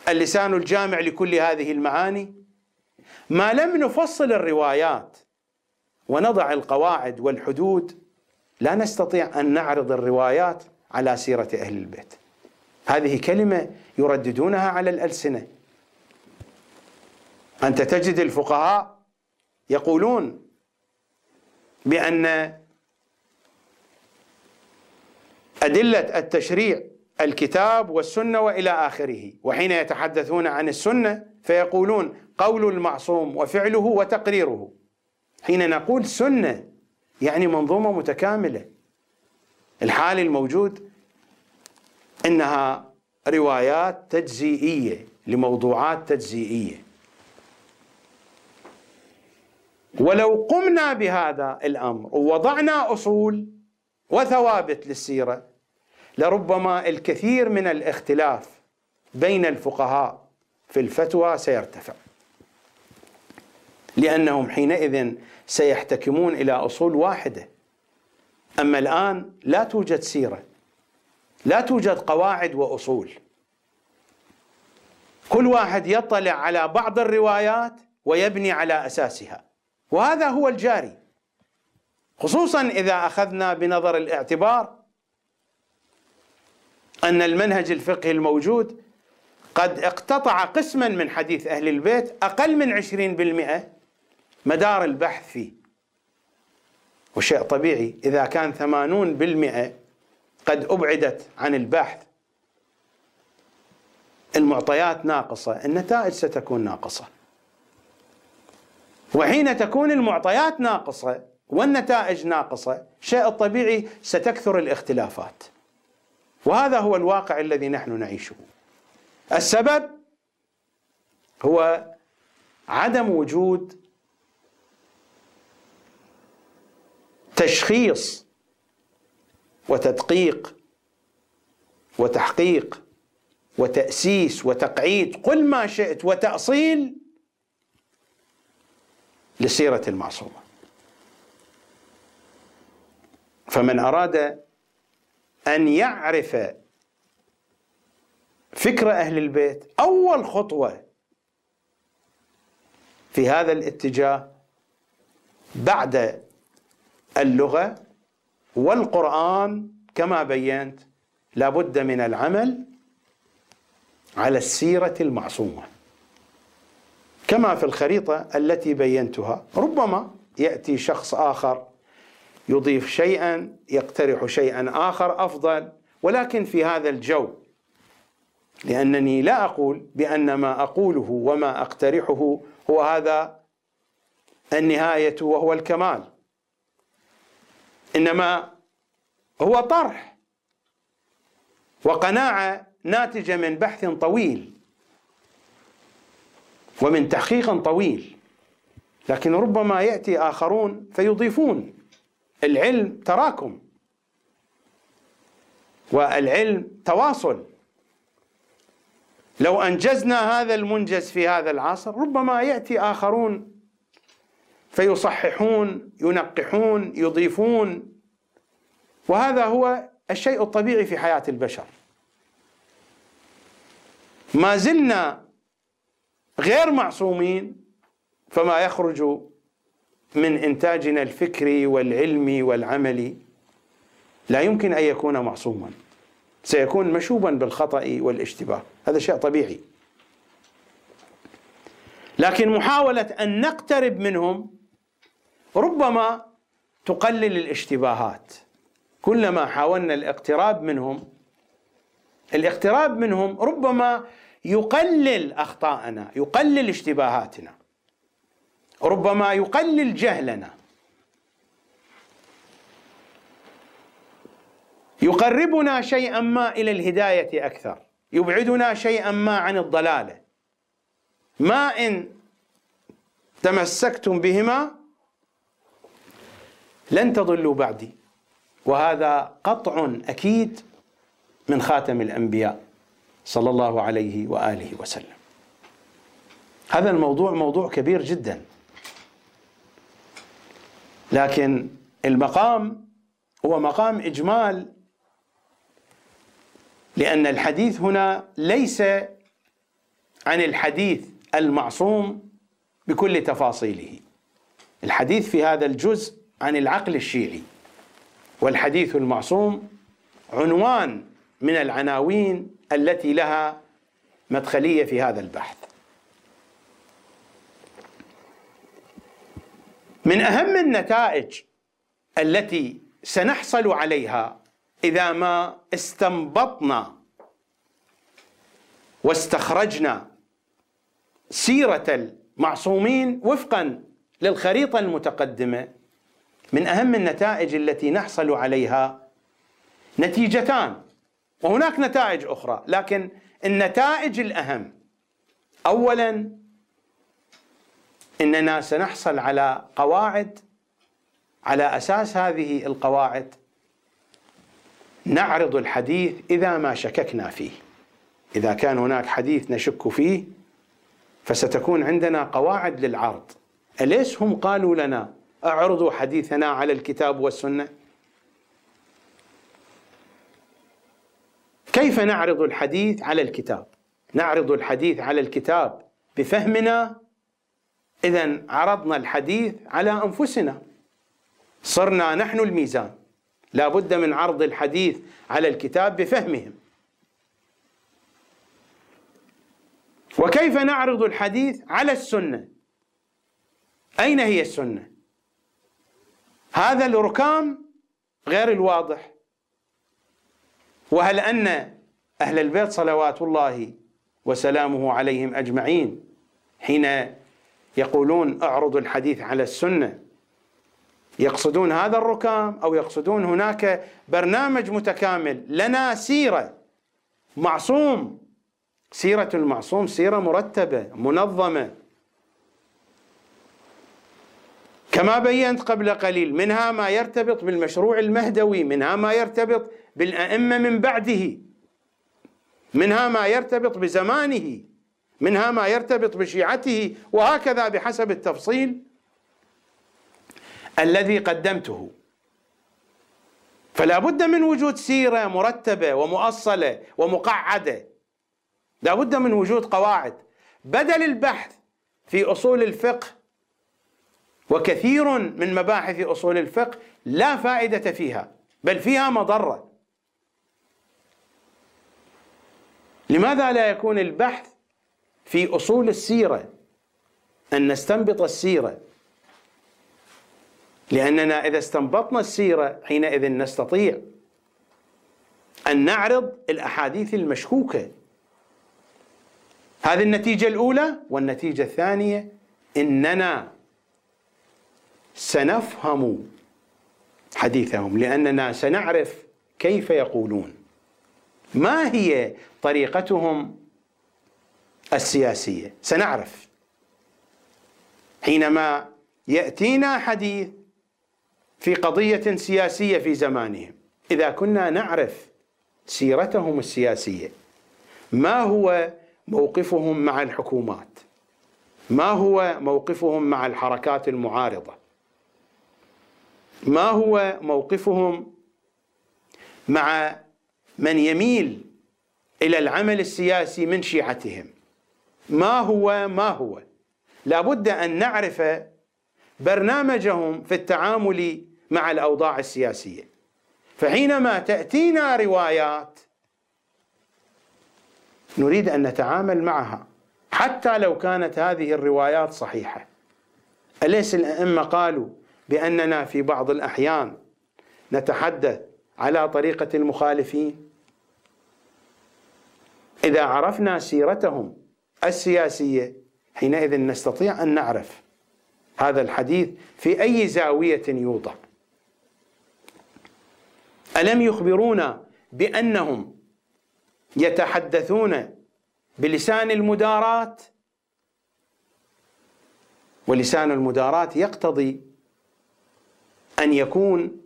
اللسان الجامع لكل هذه المعاني ما لم نفصل الروايات ونضع القواعد والحدود لا نستطيع أن نعرض الروايات على سيرة أهل البيت. هذه كلمة يرددونها على الألسنة. أنت تجد الفقهاء يقولون بأن أدلة التشريع الكتاب والسنة وإلى آخره، وحين يتحدثون عن السنة فيقولون قول المعصوم وفعله وتقريره. حين نقول سنة يعني منظومة متكاملة. الحال الموجود إنها روايات تجزئية لموضوعات تجزئية. ولو قمنا بهذا الأمر ووضعنا أصول وثوابت للسيرة لربما الكثير من الاختلاف بين الفقهاء في الفتوى سيرتفع. لأنهم حينئذ سيحتكمون إلى أصول واحدة. أما الآن لا توجد سيرة لا توجد قواعد وأصول. كل واحد يطلع على بعض الروايات ويبني على أساسها. وهذا هو الجاري. خصوصا إذا أخذنا بنظر الاعتبار أن المنهج الفقهي الموجود قد اقتطع قسما من حديث أهل البيت أقل من عشرين بالمئة مدار البحث فيه. وشيء طبيعي إذا كان ثمانون بالمئة قد أبعدت عن البحث المعطيات ناقصة النتائج ستكون ناقصة. وحين تكون المعطيات ناقصة والنتائج ناقصة شيء الطبيعي ستكثر الاختلافات. وهذا هو الواقع الذي نحن نعيشه. السبب هو عدم وجود تشخيص وتدقيق وتحقيق وتأسيس وتقعيد. قل ما شئت وتأصيل لسيرة المعصومة. فمن أراد أن يعرف فكر أهل البيت أول خطوة في هذا الاتجاه بعد اللغة والقرآن كما بينت لابد من العمل على السيرة المعصومة. كما في الخريطة التي بينتها. ربما يأتي شخص آخر يضيف شيئا يقترح شيئا آخر أفضل ولكن في هذا الجو. لأنني لا أقول بأن ما أقوله وما أقترحه هو هذا النهاية وهو الكمال. إنما هو طرح وقناعة ناتجة من بحث طويل. ومن تحقيق طويل. لكن ربما يأتي آخرون فيضيفون. العلم تراكم. والعلم تواصل. لو أنجزنا هذا المنجز في هذا العصر ربما يأتي آخرون فيصححون ينقحون يضيفون. وهذا هو الشيء الطبيعي في حياة البشر. ما زلنا غير معصومين فما يخرج من إنتاجنا الفكري والعلمي والعملي لا يمكن أن يكون معصوما. سيكون مشوبا بالخطأ والاشتباه. هذا شيء طبيعي. لكن محاولة أن نقترب منهم ربما تقلل الاشتباهات. كلما حاولنا الاقتراب منهم الاقتراب منهم ربما يقلل أخطاءنا يقلل اشتباهاتنا. ربما يقلل جهلنا. يقربنا شيئا ما إلى الهداية أكثر. يبعدنا شيئا ما عن الضلالة. ما إن تمسكتم بهما لن تضلوا بعدي. وهذا قطع أكيد من خاتم الأنبياء. صلى الله عليه وآله وسلم. هذا الموضوع موضوع كبير جدا. لكن المقام هو مقام إجمال لأن الحديث هنا ليس عن الحديث المعصوم بكل تفاصيله. الحديث في هذا الجزء عن العقل الشيعي والحديث المعصوم عنوان من العناوين التي لها مدخلية في هذا البحث. من أهم النتائج التي سنحصل عليها إذا ما استنبطنا واستخرجنا سيرة المعصومين وفقا للخريطة المتقدمة من أهم النتائج التي نحصل عليها نتيجتان. وهناك نتائج أخرى لكن النتائج الأهم اولا إننا سنحصل على قواعد على أساس هذه القواعد نعرض الحديث إذا ما شككنا فيه. إذا كان هناك حديث نشك فيه فستكون عندنا قواعد للعرض. أليس هم قالوا لنا أعرضوا حديثنا على الكتاب والسنة؟ كيف نعرض الحديث على الكتاب؟ نعرض الحديث على الكتاب بفهمنا؟ اذا عرضنا الحديث على أنفسنا. صرنا نحن الميزان. لا بد من عرض الحديث على الكتاب بفهمهم. وكيف نعرض الحديث على السنة؟ أين هي السنة؟ هذا الركام غير الواضح. وهل أن أهل البيت صلوات الله وسلامه عليهم أجمعين حين يقولون أعرضوا الحديث على السنة؟ يقصدون هذا الركام أو يقصدون هناك برنامج متكامل لنا سيرة معصوم؟ سيرة المعصوم سيرة مرتبة منظمة. كما بينت قبل قليل منها ما يرتبط بالمشروع المهدوي منها ما يرتبط بالأئمة من بعده. منها ما يرتبط بزمانه منها ما يرتبط بشيعته وهكذا بحسب التفصيل الذي قدمته. فلا بد من وجود سيرة مرتبة ومؤصلة ومقعدة. لا بد من وجود قواعد. بدل البحث في أصول الفقه وكثير من مباحث أصول الفقه لا فائدة فيها بل فيها مضرة. لماذا لا يكون البحث في أصول السيرة؟ أن نستنبط السيرة. لأننا إذا استنبطنا السيرة حينئذ نستطيع أن نعرض الأحاديث المشكوكة. هذه النتيجة الأولى والنتيجة الثانية إننا سنفهم حديثهم لأننا سنعرف كيف يقولون. ما هي طريقتهم السياسية. سنعرف حينما يأتينا حديث في قضية سياسية في زمانهم. إذا كنا نعرف سيرتهم السياسية ما هو موقفهم مع الحكومات؟ ما هو موقفهم مع الحركات المعارضة؟ ما هو موقفهم مع من يميل إلى العمل السياسي من شيعتهم. ما هو ما هو؟ لابد أن نعرف برنامجهم في التعامل مع الأوضاع السياسية. فحينما تأتينا روايات نريد أن نتعامل معها. حتى لو كانت هذه الروايات صحيحة. أليس الأئمة قالوا بأننا في بعض الأحيان نتحدث على طريقة المخالفين؟ إذا عرفنا سيرتهم السياسية حينئذ نستطيع أن نعرف هذا الحديث في أي زاوية يوضع ألم يخبرونا بأنهم يتحدثون بلسان المدارات؟ ولسان المدارات يقتضي أن يكون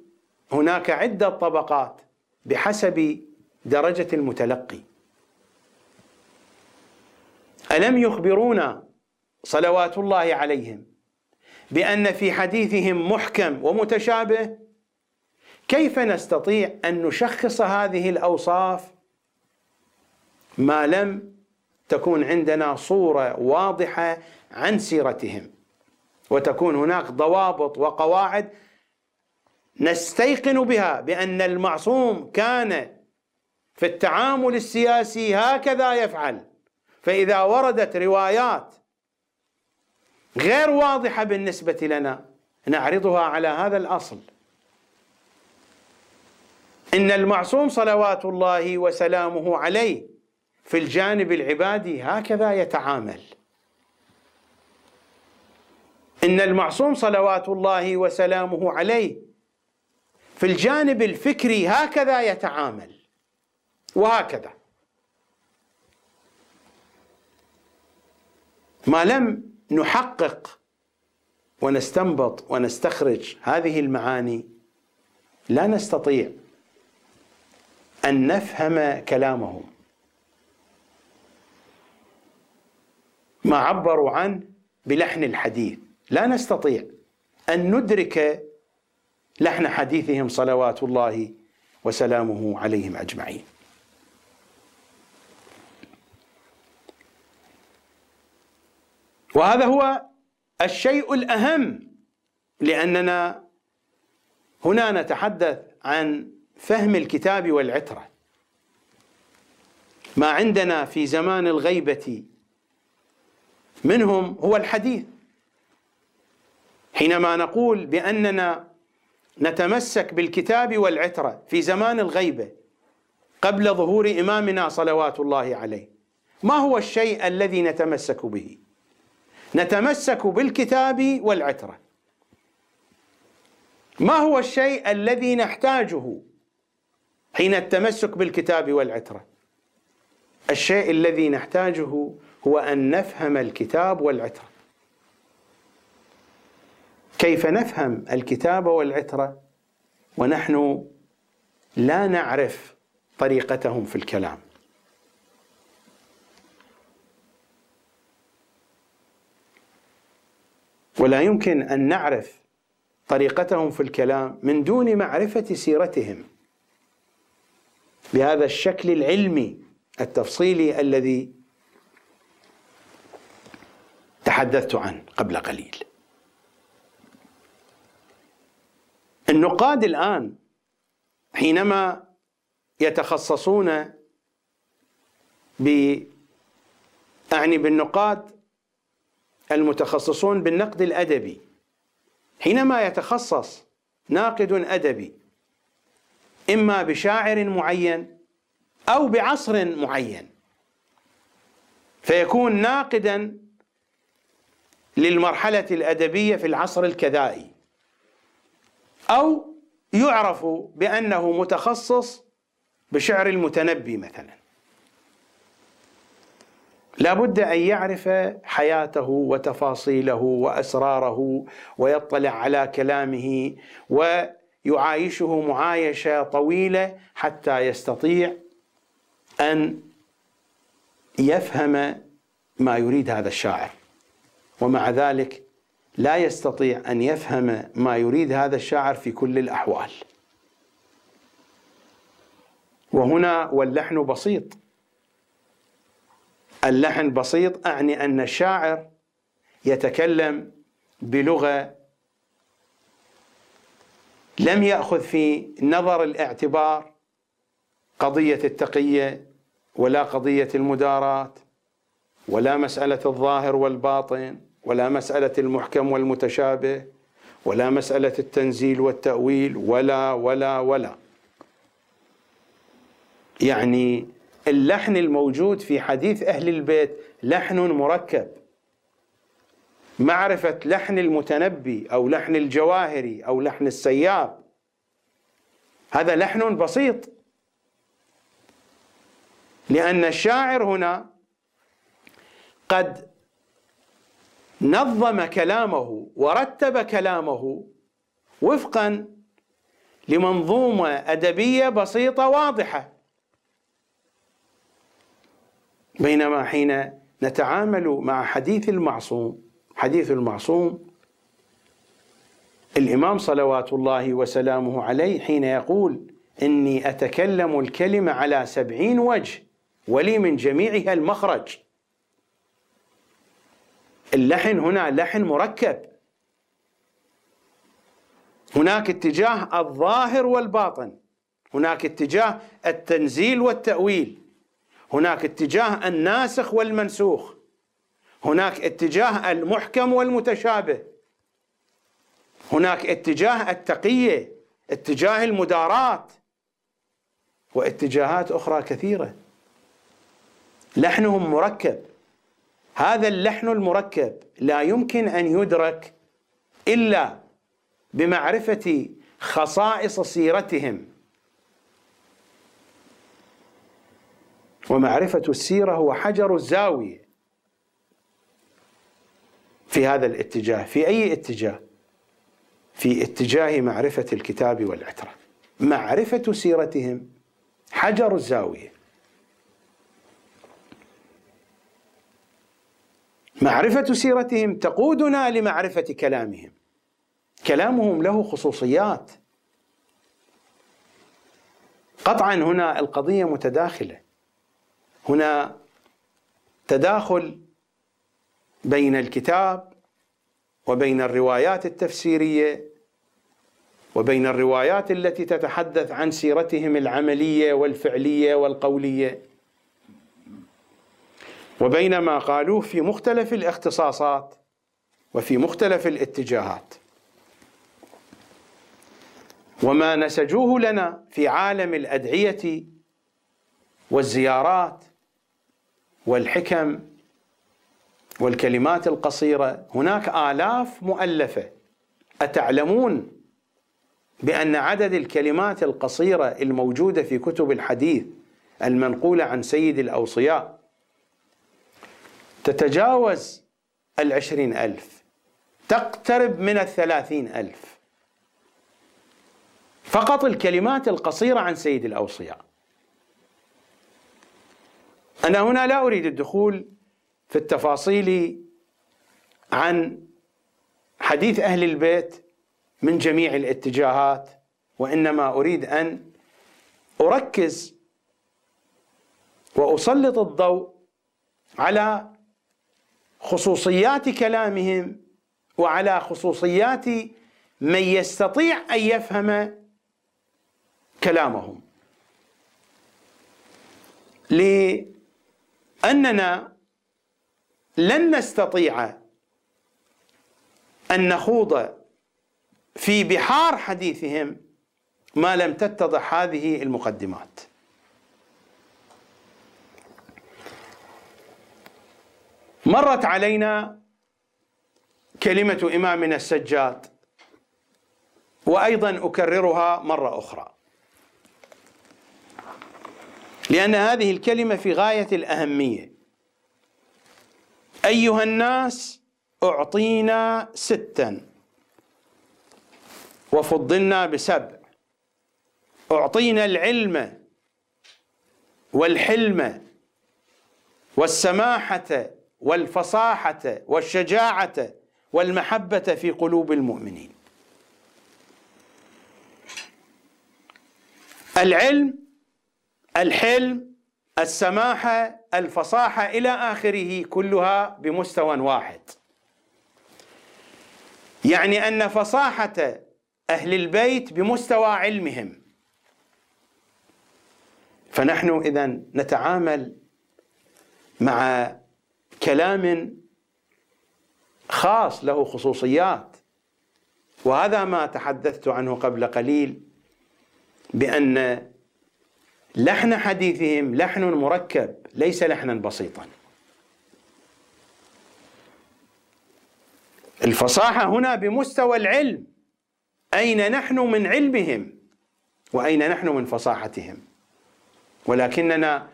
هناك عدة طبقات بحسب درجة المتلقي. ألم يخبرونا صلوات الله عليهم بأن في حديثهم محكم ومتشابه؟ كيف نستطيع أن نشخص هذه الأوصاف ما لم تكون عندنا صورة واضحة عن سيرتهم؟ وتكون هناك ضوابط وقواعد نستيقن بها بأن المعصوم كان في التعامل السياسي هكذا يفعل. فإذا وردت روايات غير واضحة بالنسبة لنا نعرضها على هذا الأصل. إن المعصوم صلوات الله وسلامه عليه في الجانب العبادي هكذا يتعامل. إن المعصوم صلوات الله وسلامه عليه في الجانب الفكري هكذا يتعامل. وهكذا. ما لم نحقق ونستنبط ونستخرج هذه المعاني لا نستطيع أن نفهم كلامهم ما عبروا عنه بلحن الحديث لا نستطيع أن ندرك لحن حديثهم صلوات الله وسلامه عليهم أجمعين. وهذا هو الشيء الأهم لأننا هنا نتحدث عن فهم الكتاب والعترة. ما عندنا في زمان الغيبة منهم هو الحديث. حينما نقول بأننا نتمسك بالكتاب والعترة في زمان الغيبة قبل ظهور إمامنا صلوات الله عليه ما هو الشيء الذي نتمسك به نتمسك بالكتاب والعترة. ما هو الشيء الذي نحتاجه حين التمسك بالكتاب والعترة؟ الشيء الذي نحتاجه هو أن نفهم الكتاب والعترة. كيف نفهم الكتاب والعترة؟ ونحن لا نعرف طريقتهم في الكلام. ولا يمكن أن نعرف طريقتهم في الكلام من دون معرفة سيرتهم. بهذا الشكل العلمي التفصيلي الذي تحدثت عنه قبل قليل. النقاد الآن حينما يتخصصون ب أعني بالنقاد المتخصصون بالنقد الأدبي. حينما يتخصص ناقد أدبي إما بشاعر معين أو بعصر معين فيكون ناقدا للمرحلة الأدبية في العصر الكذائي. أو يعرف بأنه متخصص بشعر المتنبي مثلا. لا بد أن يعرف حياته وتفاصيله وأسراره ويطلع على كلامه ويعايشه معايشة طويلة حتى يستطيع أن يفهم ما يريد هذا الشاعر. ومع ذلك لا يستطيع أن يفهم ما يريد هذا الشاعر في كل الأحوال. وهنا واللحن بسيط. اللحن بسيط أعني أن الشاعر يتكلم بلغة لم يأخذ في نظر الاعتبار قضية التقية ولا قضية المداراه ولا مسألة الظاهر والباطن ولا مسألة المحكم والمتشابه ولا مسألة التنزيل والتأويل ولا ولا ولا. يعني اللحن الموجود في حديث أهل البيت لحن مركب. معرفة لحن المتنبي أو لحن الجواهري أو لحن السياب. هذا لحن بسيط. لأن الشاعر هنا قد نظم كلامه ورتب كلامه وفقا لمنظومة أدبية بسيطة واضحة. بينما حين نتعامل مع حديث المعصوم حديث المعصوم الإمام صلوات الله وسلامه عليه حين يقول إني أتكلم الكلمة على سبعين وجه ولي من جميعها المخرج. اللحن هنا لحن مركب. هناك اتجاه الظاهر والباطن هناك اتجاه التنزيل والتأويل. هناك اتجاه الناسخ والمنسوخ. هناك اتجاه المحكم والمتشابه. هناك اتجاه التقية اتجاه المداراة واتجاهات أخرى كثيرة. لحنهم مركب. هذا اللحن المركب لا يمكن أن يدرك إلا بمعرفة خصائص سيرتهم. ومعرفة السيرة هو حجر الزاوية في هذا الاتجاه في أي اتجاه؟ في اتجاه معرفة الكتاب والعترة. معرفة سيرتهم حجر الزاوية. معرفة سيرتهم تقودنا لمعرفة كلامهم. كلامهم له خصوصيات. قطعا هنا القضية متداخلة. هنا تداخل بين الكتاب وبين الروايات التفسيرية وبين الروايات التي تتحدث عن سيرتهم العملية والفعلية والقولية. وبين ما قالوه في مختلف الاختصاصات وفي مختلف الاتجاهات. وما نسجوه لنا في عالم الأدعية والزيارات والحكم والكلمات القصيرة هناك آلاف مؤلفة. أتعلمون بأن عدد الكلمات القصيرة الموجودة في كتب الحديث المنقولة عن سيد الأوصياء تتجاوز العشرين ألف. تقترب من الثلاثين ألف. فقط الكلمات القصيرة عن سيد الأوصياء. أنا هنا لا أريد الدخول في التفاصيل عن حديث أهل البيت من جميع الاتجاهات وإنما أريد أن أركز وأسلط الضوء على خصوصيات كلامهم وعلى خصوصيات من يستطيع أن يفهم كلامهم. لاننا لن نستطيع أن نخوض في بحار حديثهم ما لم تتضح هذه المقدمات. مرت علينا كلمة إمامنا السجاد وأيضا أكررها مرة أخرى. لأن هذه الكلمة في غاية الأهمية. أيها الناس أعطينا ستا. وفضلنا بسبع. أعطينا العلم والحلم والسماحة والفصاحة والشجاعة والمحبة في قلوب المؤمنين. العلم الحلم السماحة الفصاحة إلى آخره كلها بمستوى واحد. يعني أن فصاحة أهل البيت بمستوى علمهم. فنحن إذا نتعامل مع كلام خاص له خصوصيات. وهذا ما تحدثت عنه قبل قليل بأن لحن حديثهم لحن مركب ليس لحنا بسيطا. الفصاحة هنا بمستوى العلم. أين نحن من علمهم؟ وأين نحن من فصاحتهم؟ ولكننا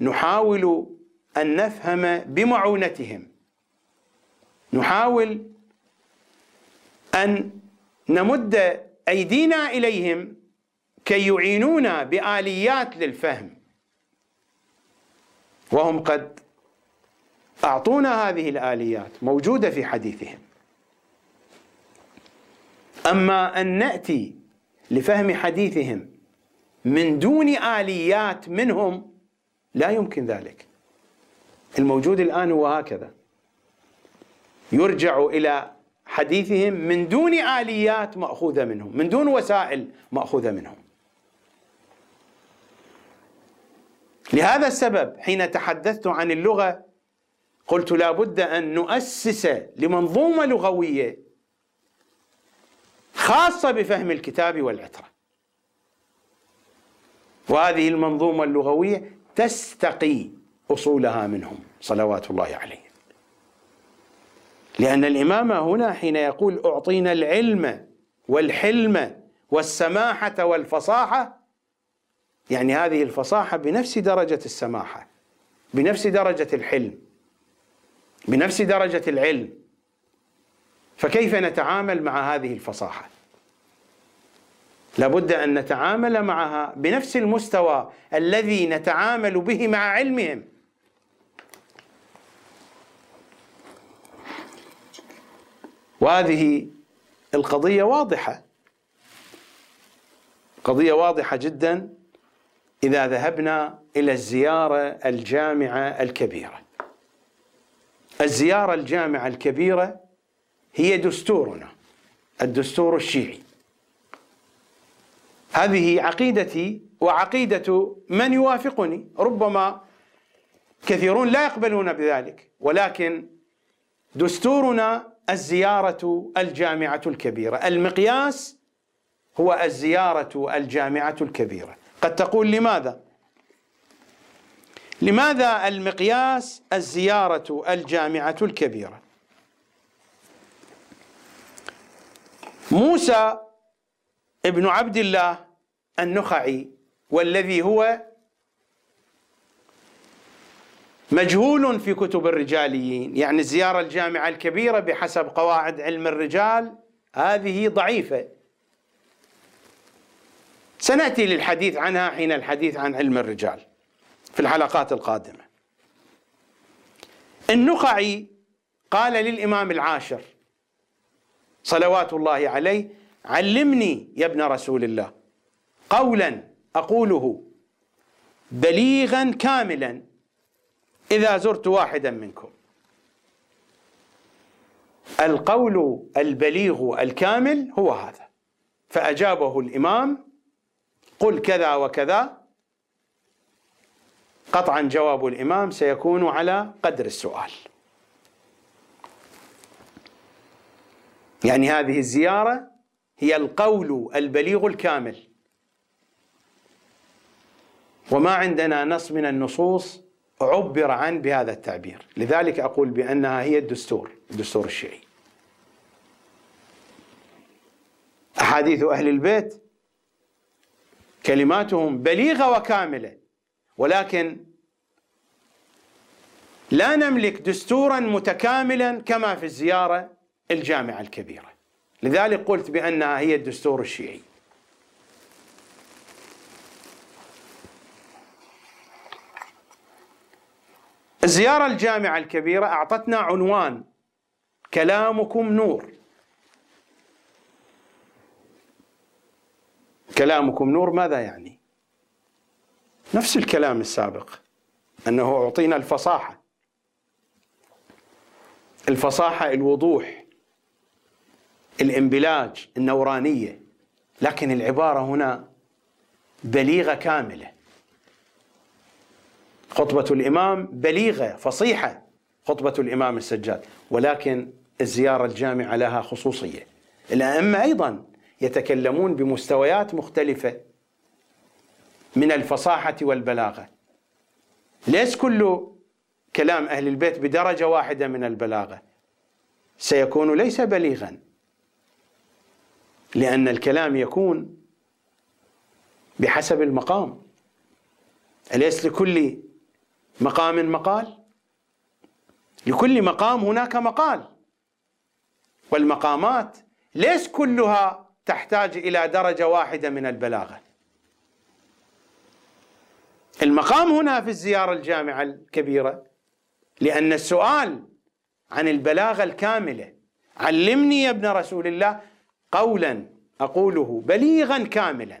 نحاول أن نفهم بمعونتهم. نحاول أن نمد أيدينا إليهم كي يعينونا بآليات للفهم. وهم قد أعطونا هذه الآليات موجودة في حديثهم. أما أن نأتي لفهم حديثهم من دون آليات منهم لا يمكن ذلك. الموجود الآن هو هكذا. يرجع إلى حديثهم من دون آليات مأخوذة منهم من دون وسائل مأخوذة منهم. لهذا السبب حين تحدثت عن اللغة قلت لا بد أن نؤسس لمنظومة لغوية خاصة بفهم الكتاب والعترة. وهذه المنظومة اللغوية تستقي أصولها منهم صلوات الله عليهم. لأن الإمام هنا حين يقول أعطينا العلم والحلم والسماحة والفصاحة يعني هذه الفصاحة بنفس درجة السماحة بنفس درجة الحلم بنفس درجة العلم. فكيف نتعامل مع هذه الفصاحة؟ لابد أن نتعامل معها بنفس المستوى الذي نتعامل به مع علمهم. وهذه القضية واضحة قضية واضحة جدا. إذا ذهبنا إلى الزيارة الجامعة الكبيرة. الزيارة الجامعة الكبيرة هي دستورنا الدستور الشيعي. هذه عقيدتي وعقيدة من يوافقني. ربما كثيرون لا يقبلون بذلك ولكن دستورنا الزيارة الجامعة الكبيرة. المقياس هو الزيارة الجامعة الكبيرة. قد تقول لماذا؟ لماذا المقياس الزيارة الجامعة الكبيرة؟ موسى ابن عبد الله النخعي والذي هو مجهول في كتب الرجاليين يعني الزيارة الجامعة الكبيرة بحسب قواعد علم الرجال هذه ضعيفة. سنأتي للحديث عنها حين الحديث عن علم الرجال في الحلقات القادمة. النخعي قال للإمام العاشر صلوات الله عليه علمني يا ابن رسول الله قولا أقوله بليغا كاملا إذا زرت واحدا منكم. القول البليغ الكامل هو هذا. فأجابه الإمام قل كذا وكذا. قطعا جواب الإمام سيكون على قدر السؤال. يعني هذه الزيارة هي القول البليغ الكامل. وما عندنا نص من النصوص عبر عن بهذا التعبير. لذلك أقول بأنها هي الدستور الدستور الشيعي. أحاديث أهل البيت كلماتهم بليغة وكاملة. ولكن لا نملك دستورا متكاملا كما في الزيارة الجامعة الكبيرة. لذلك قلت بأنها هي الدستور الشيعي. الزيارة الجامعة الكبيرة أعطتنا عنوان كلامكم نور. كلامكم نور ماذا يعني؟ نفس الكلام السابق أنه أعطينا الفصاحة. الفصاحة الوضوح الإنبلاج النورانية. لكن العبارة هنا بليغة كاملة. خطبة الإمام بليغة فصيحة خطبة الإمام السجاد. ولكن الزيارة الجامعة لها خصوصية. الأئمة أيضا يتكلمون بمستويات مختلفة من الفصاحة والبلاغة. ليس كل كلام أهل البيت بدرجة واحدة من البلاغة. سيكون ليس بليغا لأن الكلام يكون بحسب المقام. أليس لكل مقام مقال؟ لكل مقام هناك مقال. والمقامات ليس كلها تحتاج إلى درجة واحدة من البلاغة. المقام هنا في الزيارة الجامعة الكبيرة لأن السؤال عن البلاغة الكاملة علمني يا ابن رسول الله قولا أقوله بليغا كاملا.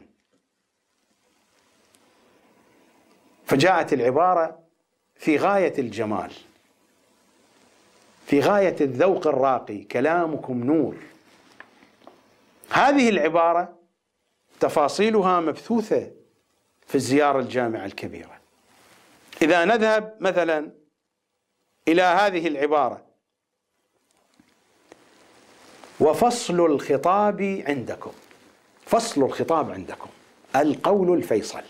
فجاءت العبارة في غاية الجمال في غاية الذوق الراقي كلامكم نور. هذه العبارة تفاصيلها مبثوثة في الزيارة الجامعة الكبيرة. إذا نذهب مثلا إلى هذه العبارة. وفصل الخطاب عندكم. فصل الخطاب عندكم. القول الفيصل.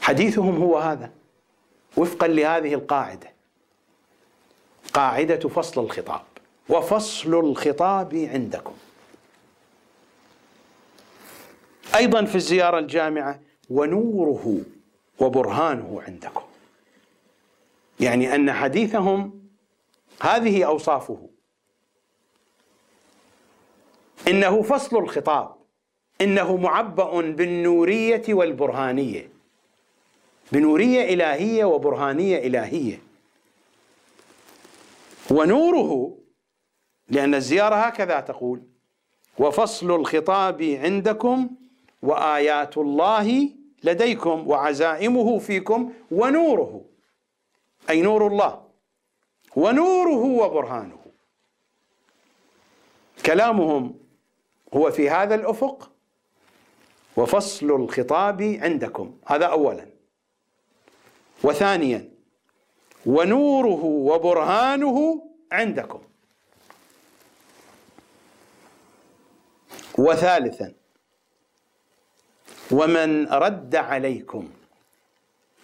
حديثهم هو هذا. وفقا لهذه القاعدة. قاعدة فصل الخطاب. وفصل الخطاب عندكم. أيضا في الزيارة الجامعة ونوره وبرهانه عندكم. يعني أن حديثهم هذه أوصافه. إنه فصل الخطاب. إنه معبأ بالنورية والبرهانية. بنورية إلهية وبرهانية إلهية. ونوره لأن الزيارة هكذا تقول وفصل الخطاب عندكم وايات الله لديكم وعزائمه فيكم ونوره. أي نور الله. ونوره وبرهانه. كلامهم هو في هذا الأفق. وفصل الخطاب عندكم. هذا اولا. وثانيا ونوره وبرهانه عندكم. وثالثا ومن رد عليكم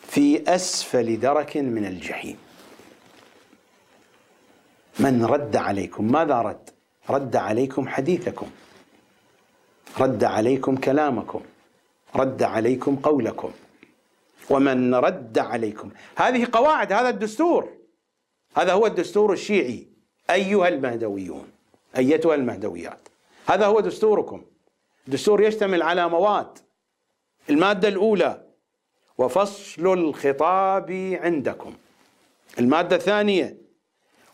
في أسفل درك من الجحيم. من رد عليكم؟ ماذا رد؟ رد عليكم حديثكم. رد عليكم كلامكم. رد عليكم قولكم. ومن رد عليكم. هذه قواعد هذا الدستور. هذا هو الدستور الشيعي. أيها المهدويون أيتها المهدويات. هذا هو دستوركم. دستور يشتمل على مواد. المادة الأولى وفصل الخطاب عندكم. المادة الثانية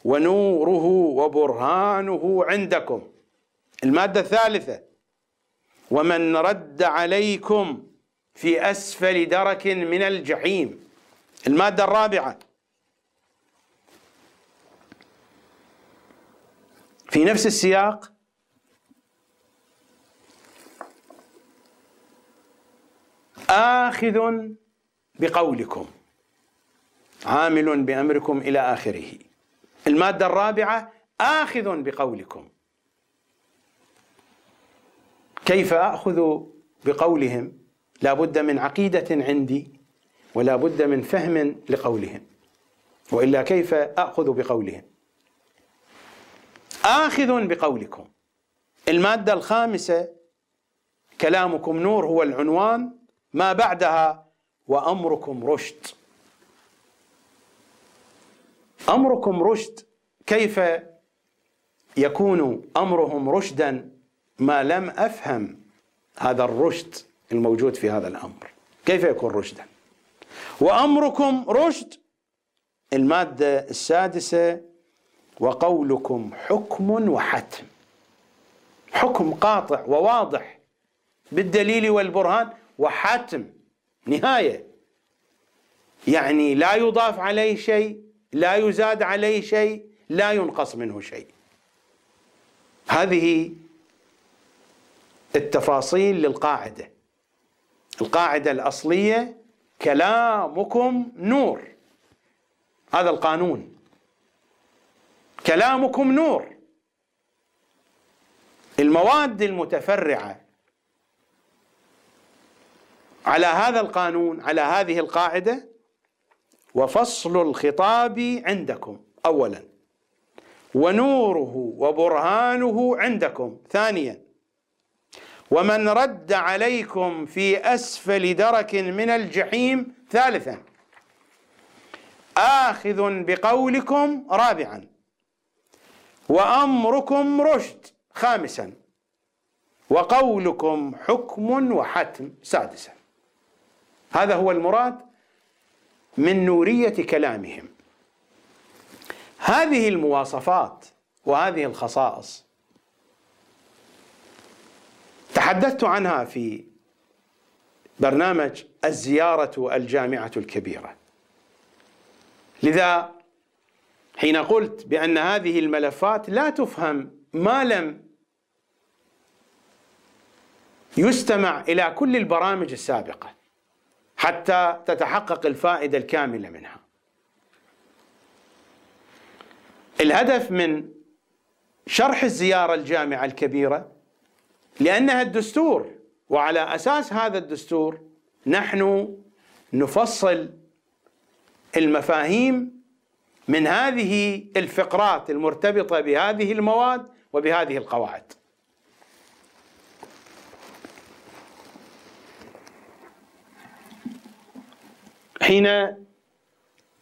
ونوره وبرهانه عندكم. المادة الثالثة ومن رد عليكم في أسفل درك من الجحيم. المادة الرابعة في نفس السياق آخذ بقولكم عامل بأمركم إلى آخره. المادة الرابعة آخذ بقولكم. كيف آخذ بقولهم؟ لا بد من عقيدة عندي ولا بد من فهم لقولهم. وإلا كيف آخذ بقولهم؟ آخذ بقولكم. المادة الخامسة كلامكم نور هو العنوان. ما بعدها وأمركم رشد. أمركم رشد. كيف يكون أمرهم رشدا؟ ما لم أفهم هذا الرشد الموجود في هذا الأمر. كيف يكون رشدا؟ وأمركم رشد. المادة السادسة وقولكم حكم وحتم. حكم قاطع وواضح بالدليل والبرهان. وحتم نهاية. يعني لا يضاف عليه شيء لا يزاد عليه شيء لا ينقص منه شيء. هذه التفاصيل للقاعدة. القاعدة الأصلية كلامكم نور. هذا القانون. كلامكم نور. المواد المتفرعة على هذا القانون على هذه القاعدة وفصل الخطاب عندكم اولا. ونوره وبرهانه عندكم ثانيا. ومن رد عليكم في أسفل درك من الجحيم ثالثا. آخذ بقولكم رابعا. وأمركم رشد خامسا. وقولكم حكم وحتم سادسا. هذا هو المراد من نورية كلامهم. هذه المواصفات وهذه الخصائص تحدثت عنها في برنامج الزيارة الجامعة الكبيرة. لذا حين قلت بأن هذه الملفات لا تفهم ما لم يستمع إلى كل البرامج السابقة حتى تتحقق الفائدة الكاملة منها. الهدف من شرح الزيارة الجامعة الكبيرة لأنها الدستور وعلى أساس هذا الدستور نحن نفصل المفاهيم من هذه الفقرات المرتبطة بهذه المواد وبهذه القواعد. حين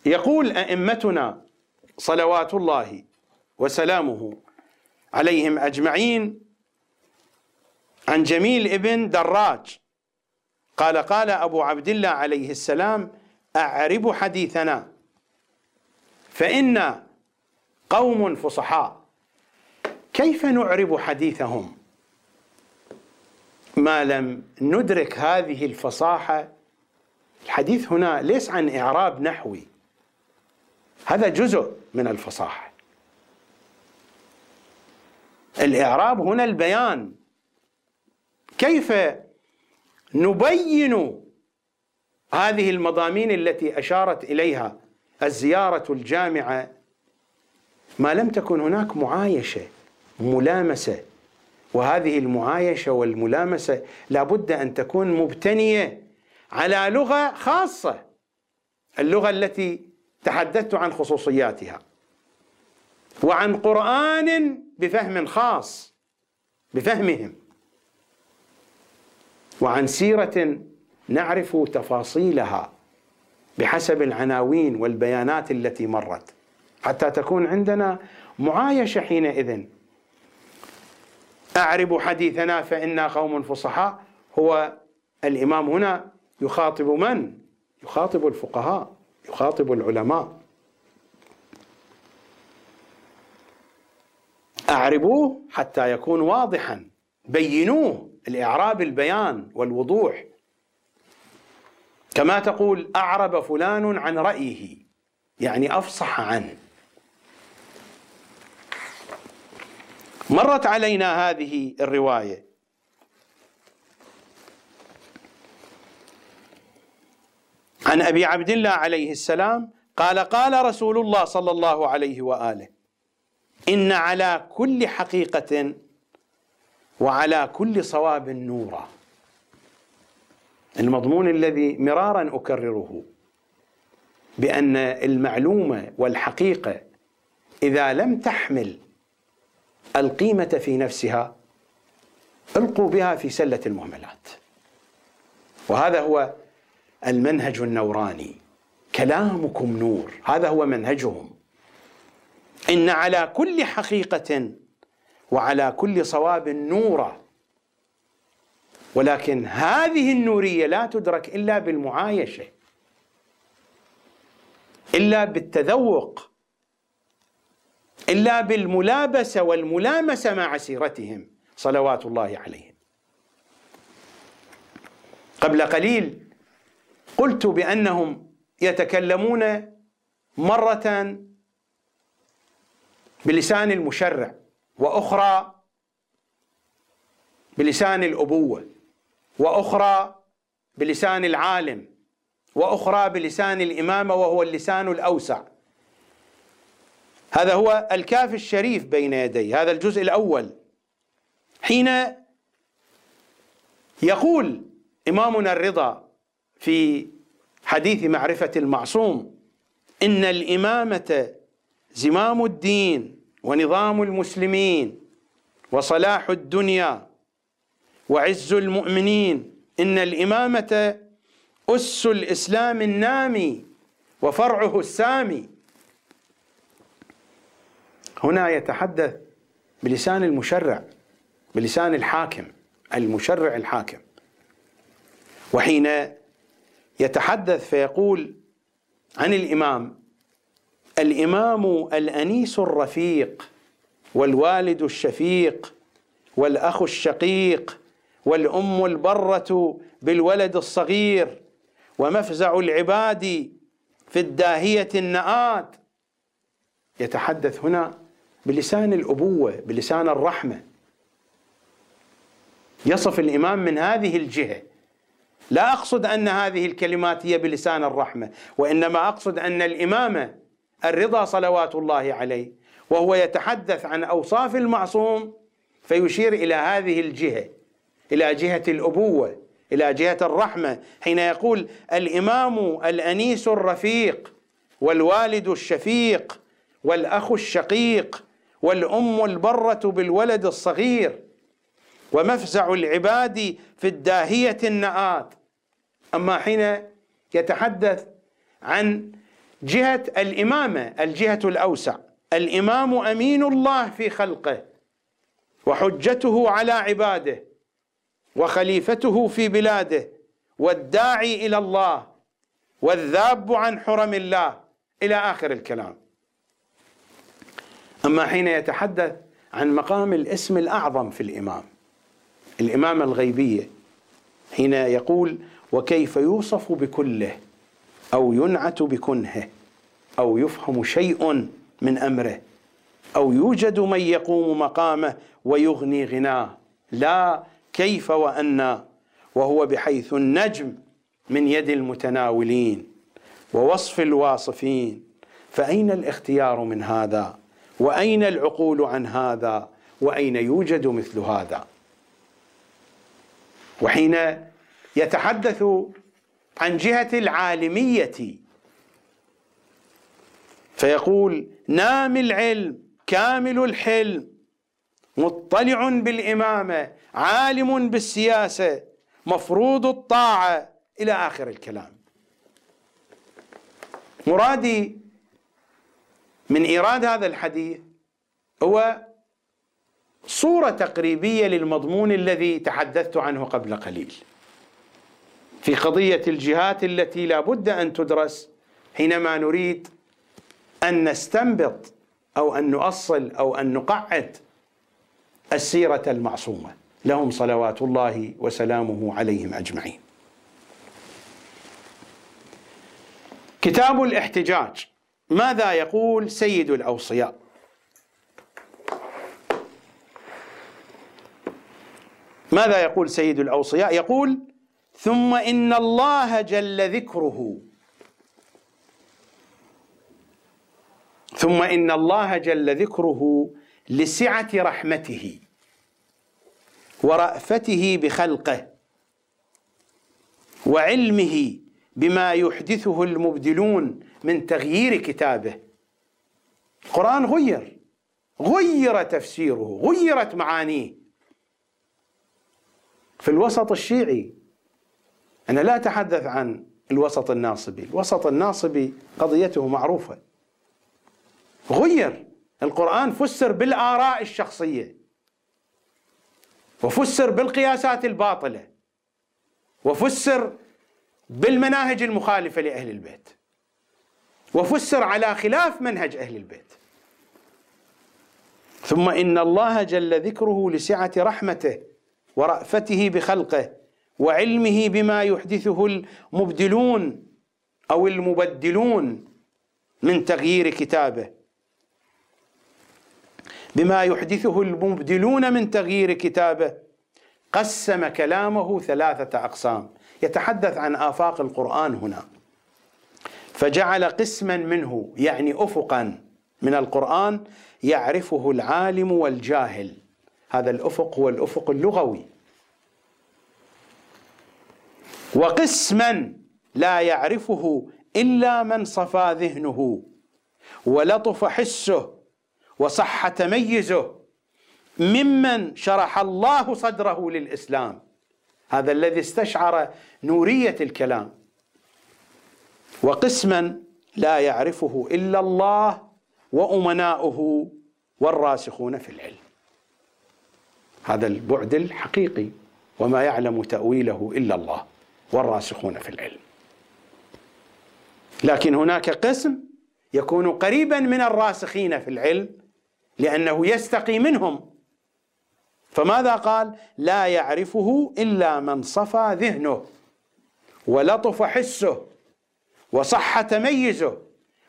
يقول أئمتنا صلوات الله وسلامه عليهم أجمعين عن جميل ابن دراج قال قال أبو عبد الله عليه السلام أعرب حديثنا فإنا قوم فصحاء كيف نعرب حديثهم؟ ما لم ندرك هذه الفصاحة الحديث هنا ليس عن إعراب نحوي. هذا جزء من الفصاحة. الإعراب هنا البيان. كيف نبين هذه المضامين التي أشارت إليها الزيارة الجامعة؟ ما لم تكن هناك معايشة ملامسة. وهذه المعايشة والملامسة لابد أن تكون مبتنية على لغة خاصة اللغة التي تحدثت عن خصوصياتها وعن قرآن بفهم خاص بفهمهم وعن سيرة نعرف تفاصيلها بحسب العناوين والبيانات التي مرت. حتى تكون عندنا معايشة حينئذ. أعرب حديثنا فإنا قوم فصحاء هو الإمام هنا يخاطب من؟ يخاطب الفقهاء يخاطب العلماء. أعربوه حتى يكون واضحا. بينوه الاعراب البيان والوضوح. كما تقول أعرب فلان عن رأيه. يعني أفصح عنه. مرت علينا هذه الرواية. عن أبي عبد الله عليه السلام قال قال رسول الله صلى الله عليه وآله إن على كل حقيقة وعلى كل صواب نورا المضمون الذي مرارا أكرره بأن المعلومه والحقيقة إذا لم تحمل القيمة في نفسها القوا بها في سلة المهملات. وهذا هو المنهج النوراني. كلامكم نور. هذا هو منهجهم. إن على كل حقيقة وعلى كل صواب نورا ولكن هذه النورية لا تدرك إلا بالمعايشة. إلا بالتذوق. إلا بالملابسة والملامسة مع سيرتهم. صلوات الله عليهم. قبل قليل قلت بأنهم يتكلمون مرة بلسان المشرع وأخرى بلسان الأبوة وأخرى بلسان العالم وأخرى بلسان الإمامة وهو اللسان الأوسع. هذا هو الكاف الشريف بين يدي هذا الجزء الأول. حين يقول إمامنا الرضا في حديث معرفة المعصوم. إن الإمامة زمام الدين ونظام المسلمين وصلاح الدنيا وعز المؤمنين. إن الإمامة أس الإسلام النامي وفرعه السامي. هنا يتحدث بلسان المشرع بلسان الحاكم المشرع الحاكم. وحين يتحدث فيقول عن الإمام الإمام الأنيس الرفيق والوالد الشفيق والأخ الشقيق والأم البرة بالولد الصغير ومفزع العباد في الداهية النآت. يتحدث هنا بلسان الأبوة بلسان الرحمة. يصف الإمام من هذه الجهة. لا أقصد أن هذه الكلمات هي بلسان الرحمة وإنما أقصد أن الامامه الرضا صلوات الله عليه وهو يتحدث عن أوصاف المعصوم فيشير إلى هذه الجهة إلى جهة الأبوة إلى جهة الرحمة حين يقول الإمام الأنيس الرفيق والوالد الشفيق والأخ الشقيق والأم البرة بالولد الصغير ومفزع العباد في الداهية النآت أما حين يتحدث عن جهة الإمامة الجهة الأوسع. الإمام أمين الله في خلقه وحجته على عباده وخليفته في بلاده والداعي إلى الله والذاب عن حرم الله. إلى آخر الكلام. أما حين يتحدث عن مقام الاسم الأعظم في الإمام الإمامة الغيبية حين يقول وكيف يوصف بكله أو ينعت بكنهه أو يفهم شيء من أمره أو يوجد من يقوم مقامه ويغني غناه. لا كيف وأنا وهو بحيث النجم من يد المتناولين ووصف الواصفين. فأين الاختيار من هذا؟ وأين العقول عن هذا؟ وأين يوجد مثل هذا؟ وحين يتحدث عن جهة العالمية. فيقول نام العلم كامل الحلم مطلع بالإمامة عالم بالسياسة مفروض الطاعة. إلى آخر الكلام. مرادي من إيراد هذا الحديث هو صورة تقريبية للمضمون الذي تحدثت عنه قبل قليل. في قضية الجهات التي لا بد أن تدرس حينما نريد أن نستنبط أو أن نؤصل أو أن نقعد السيرة المعصومة. لهم صلوات الله وسلامه عليهم أجمعين. كتاب الاحتجاج. ماذا يقول سيد الأوصياء؟ ماذا يقول سيد الأوصياء؟ يقول ثم إن الله جل ذكره. ثم إن الله جل ذكره لسعة رحمته ورأفته بخلقه وعلمه بما يحدثه المبدلون من تغيير كتابه. القرآن غير غير تفسيره غيرت معانيه. في الوسط الشيعي أنا لا أتحدث عن الوسط الناصبي. الوسط الناصبي قضيته معروفة. غير القرآن فسر بالآراء الشخصية. وفسر بالقياسات الباطلة. وفسر بالمناهج المخالفة لأهل البيت. وفسر على خلاف منهج أهل البيت. ثم إن الله جل ذكره لسعة رحمته ورأفته بخلقه. وعلمه بما يحدثه المبدلون أو المبدلون من تغيير كتابه. بما يحدثه المبدلون من تغيير كتابه. قسم كلامه ثلاثة أقسام. يتحدث عن آفاق القرآن هنا. فجعل قسما منه يعني أفقا من القرآن يعرفه العالم والجاهل. هذا الأفق هو الأفق اللغوي. وقسما لا يعرفه إلا من صفى ذهنه ولطف حسه وصح تميزه ممن شرح الله صدره للإسلام. هذا الذي استشعر نورية الكلام. وقسما لا يعرفه إلا الله وأمناؤه والراسخون في العلم. هذا البعد الحقيقي وما يعلم تأويله إلا الله. والراسخون في العلم. لكن هناك قسم يكون قريبا من الراسخين في العلم لأنه يستقي منهم. فماذا قال؟ لا يعرفه إلا من صفى ذهنه ولطف حسه وصح تميزه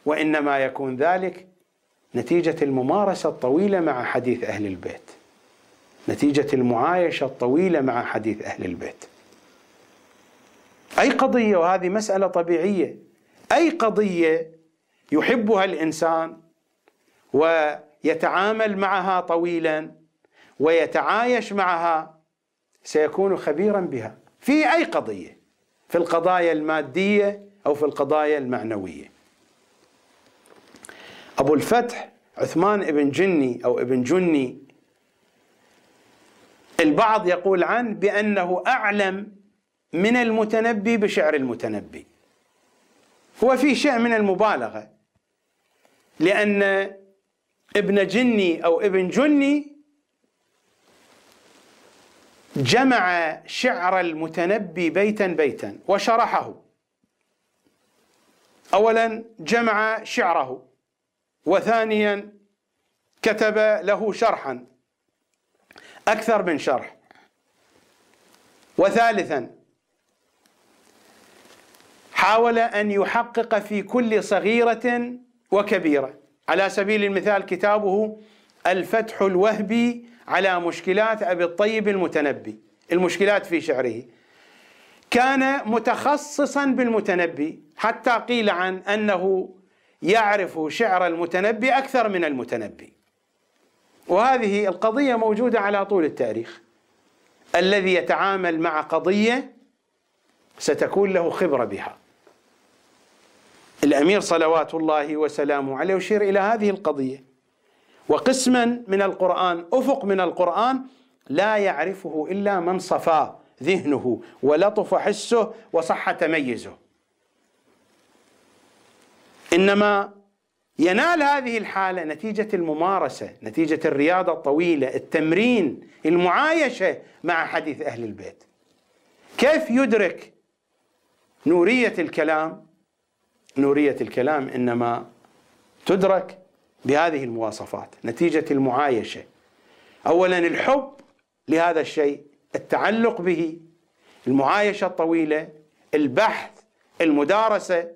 وإنما يكون ذلك نتيجة الممارسة الطويلة مع حديث أهل البيت. نتيجة المعايشة الطويلة مع حديث أهل البيت. أي قضية وهذه مسألة طبيعية. أي قضية يحبها الإنسان ويتعامل معها طويلا ويتعايش معها سيكون خبيرا بها. في أي قضية؟ في القضايا المادية أو في القضايا المعنوية. أبو الفتح عثمان ابن جني أو ابن جني البعض يقول عنه بأنه أعلم من المتنبي بشعر المتنبي. هو في شيء من المبالغة. لأن ابن جني أو ابن جني جمع شعر المتنبي بيتا بيتا وشرحه. اولا جمع شعره وثانيا كتب له شرحا أكثر من شرح وثالثا حاول أن يحقق في كل صغيرة وكبيرة. على سبيل المثال كتابه الفتح الوهبي على مشكلات أبي الطيب المتنبي المشكلات في شعره. كان متخصصا بالمتنبي حتى قيل عن أنه يعرف شعر المتنبي أكثر من المتنبي. وهذه القضية موجودة على طول التاريخ. الذي يتعامل مع قضية ستكون له خبرة بها. الأمير صلوات الله وسلامه عليه يشير إلى هذه القضية. وقسما من القرآن أفق من القرآن لا يعرفه إلا من صفى ذهنه ولطف حسه وصح تميزه. إنما ينال هذه الحالة نتيجة الممارسة نتيجة الرياضه الطويلة التمرين المعايشة مع حديث أهل البيت. كيف يدرك نورية الكلام؟ نورية الكلام إنما تدرك بهذه المواصفات نتيجة المعايشة. اولا الحب لهذا الشيء التعلق به المعايشة الطويلة البحث المدارسة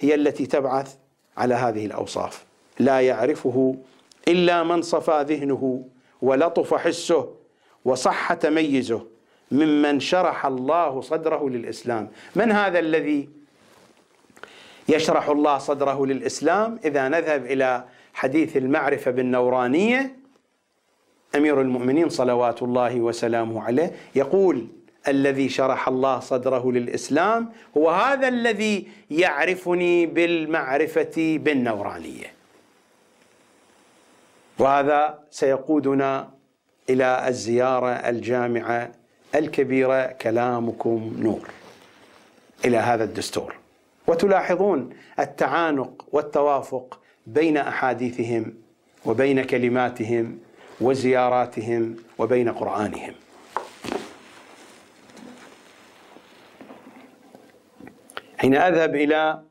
هي التي تبعث على هذه الأوصاف. لا يعرفه إلا من صفى ذهنه ولطف حسه وصح تميزه ممن شرح الله صدره للإسلام. من هذا الذي يشرح الله صدره للإسلام. إذا نذهب إلى حديث المعرفة بالنورانية. أمير المؤمنين صلوات الله وسلامه عليه يقول الذي شرح الله صدره للإسلام هو هذا الذي يعرفني بالمعرفة بالنورانية. وهذا سيقودنا إلى الزيارة الجامعة الكبيرة. كلامكم نور. إلى هذا الدستور. وتلاحظون التعانق والتوافق بين أحاديثهم وبين كلماتهم وزياراتهم وبين قرآنهم. حين أذهب إلى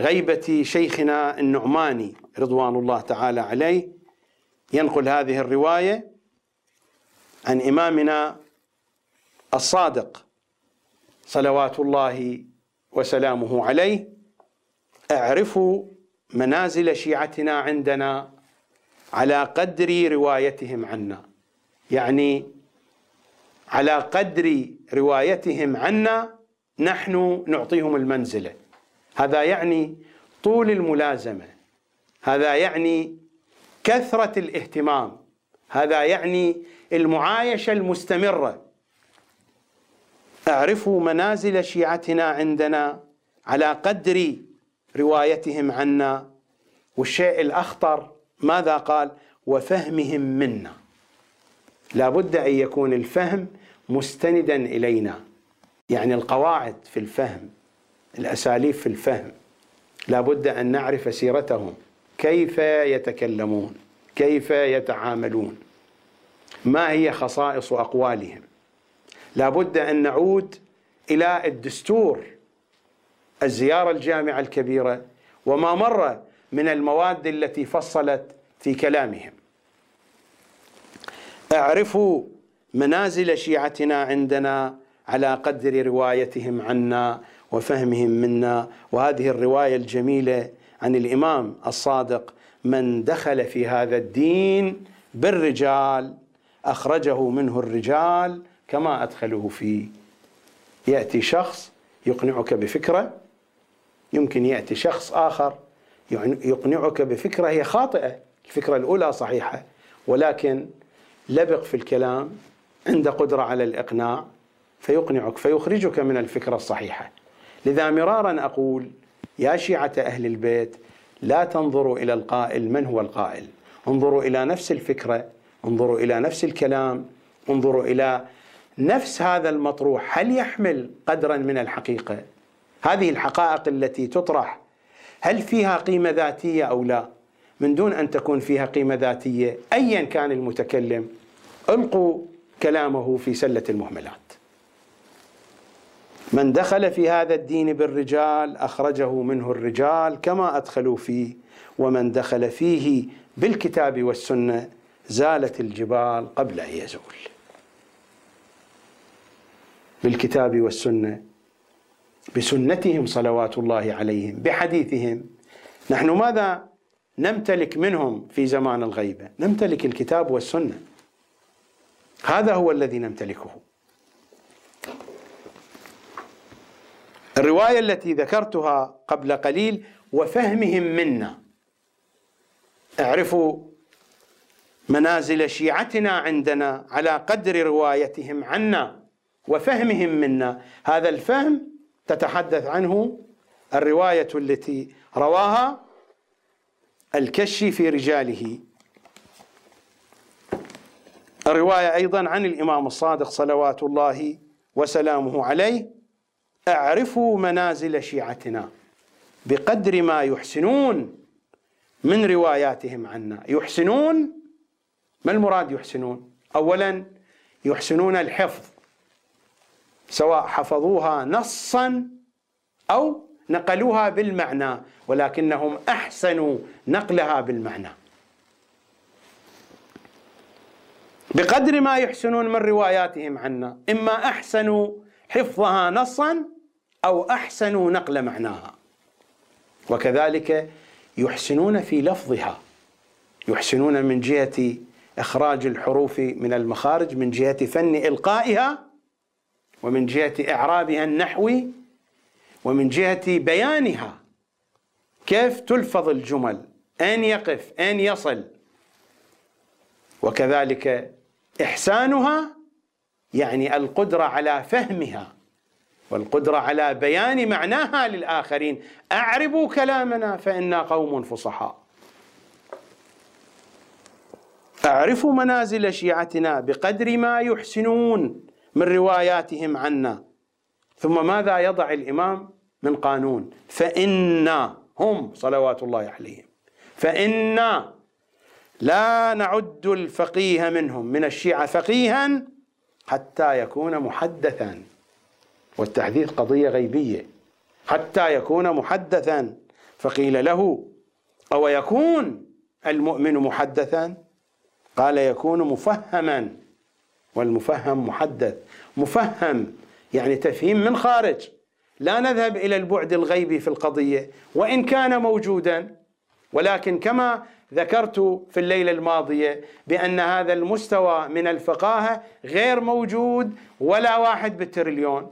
غيبة شيخنا النعماني رضوان الله تعالى عليه ينقل هذه الرواية عن إمامنا الصادق صلوات الله وسلامه عليه اعرفوا منازل شيعتنا عندنا على قدر روايتهم عنا. يعني على قدر روايتهم عنا نحن نعطيهم المنزلة. هذا يعني طول الملازمة. هذا يعني كثرة الاهتمام. هذا يعني المعايشة المستمرة. اعرفوا منازل شيعتنا عندنا على قدر روايتهم عنا والشيء الأخطر ماذا قال؟ وفهمهم منا. لا بد أن يكون الفهم مستندا إلينا. يعني القواعد في الفهم الأساليب في الفهم. لا بد أن نعرف سيرتهم. كيف يتكلمون؟ كيف يتعاملون؟ ما هي خصائص أقوالهم؟ لا بد أن نعود إلى الدستور الزيارة الجامعة الكبيرة وما مر من المواد التي فصلت في كلامهم. أعرفوا منازل شيعتنا عندنا على قدر روايتهم عنا وفهمهم منا وهذه الرواية الجميلة عن الإمام الصادق من دخل في هذا الدين بالرجال أخرجه منه الرجال كما أدخله فيه يأتي شخص يقنعك بفكرة يمكن يأتي شخص آخر يقنعك بفكرة هي خاطئة الفكرة الأولى صحيحة ولكن لبق في الكلام عنده قدرة على الإقناع فيقنعك فيخرجك من الفكرة الصحيحة. لذا مرارا أقول يا شيعة أهل البيت لا تنظروا إلى القائل من هو القائل. انظروا إلى نفس الفكرة انظروا إلى نفس الكلام انظروا إلى نفس هذا المطروح هل يحمل قدرا من الحقيقة؟ هذه الحقائق التي تطرح هل فيها قيمة ذاتية أو لا؟ من دون أن تكون فيها قيمة ذاتية ايا كان المتكلم ألقوا كلامه في سلة المهملات. من دخل في هذا الدين بالرجال أخرجه منه الرجال كما أدخلوا فيه ومن دخل فيه بالكتاب والسنة زالت الجبال قبل أن يزول. بالكتاب والسنة. بسنتهم صلوات الله عليهم بحديثهم. نحن ماذا نمتلك منهم في زمان الغيبة؟ نمتلك الكتاب والسنة. هذا هو الذي نمتلكه. الرواية التي ذكرتها قبل قليل وفهمهم منا. اعرفوا منازل شيعتنا عندنا على قدر روايتهم عنا. وفهمهم منا. هذا الفهم تتحدث عنه الرواية التي رواها الكشي في رجاله. الرواية أيضا عن الإمام الصادق صلوات الله وسلامه عليه. أعرفوا منازل شيعتنا بقدر ما يحسنون من رواياتهم عنا. يحسنون؟ ما المراد يحسنون؟ اولا يحسنون الحفظ. سواء حفظوها نصا أو نقلوها بالمعنى ولكنهم أحسنوا نقلها بالمعنى. بقدر ما يحسنون من رواياتهم عنا إما أحسنوا حفظها نصا أو أحسنوا نقل معناها. وكذلك يحسنون في لفظها يحسنون من جهة إخراج الحروف من المخارج من جهة فن إلقائها ومن جهة اعرابها النحوي ومن جهة بيانها. كيف تلفظ الجمل؟ أين يقف؟ أين يصل؟ وكذلك إحسانها يعني القدرة على فهمها والقدرة على بيان معناها للآخرين. أعربوا كلامنا فإنا قوم فصحاء. أعرفوا منازل شيعتنا بقدر ما يحسنون. من رواياتهم عنا. ثم ماذا يضع الإمام من قانون؟ فإنا هم صلوات الله عليهم. فإنا لا نعد الفقيه منهم من الشيعة فقيها حتى يكون محدثا. والتحديث قضية غيبية. حتى يكون محدثا. فقيل له أو يكون المؤمن محدثا؟ قال يكون مفهما. والمفهم محدث. مفهم يعني تفهيم من خارج. لا نذهب إلى البعد الغيبي في القضية وإن كان موجودا ولكن كما ذكرت في الليلة الماضية بأن هذا المستوى من الفقاهة غير موجود ولا واحد بالتريليون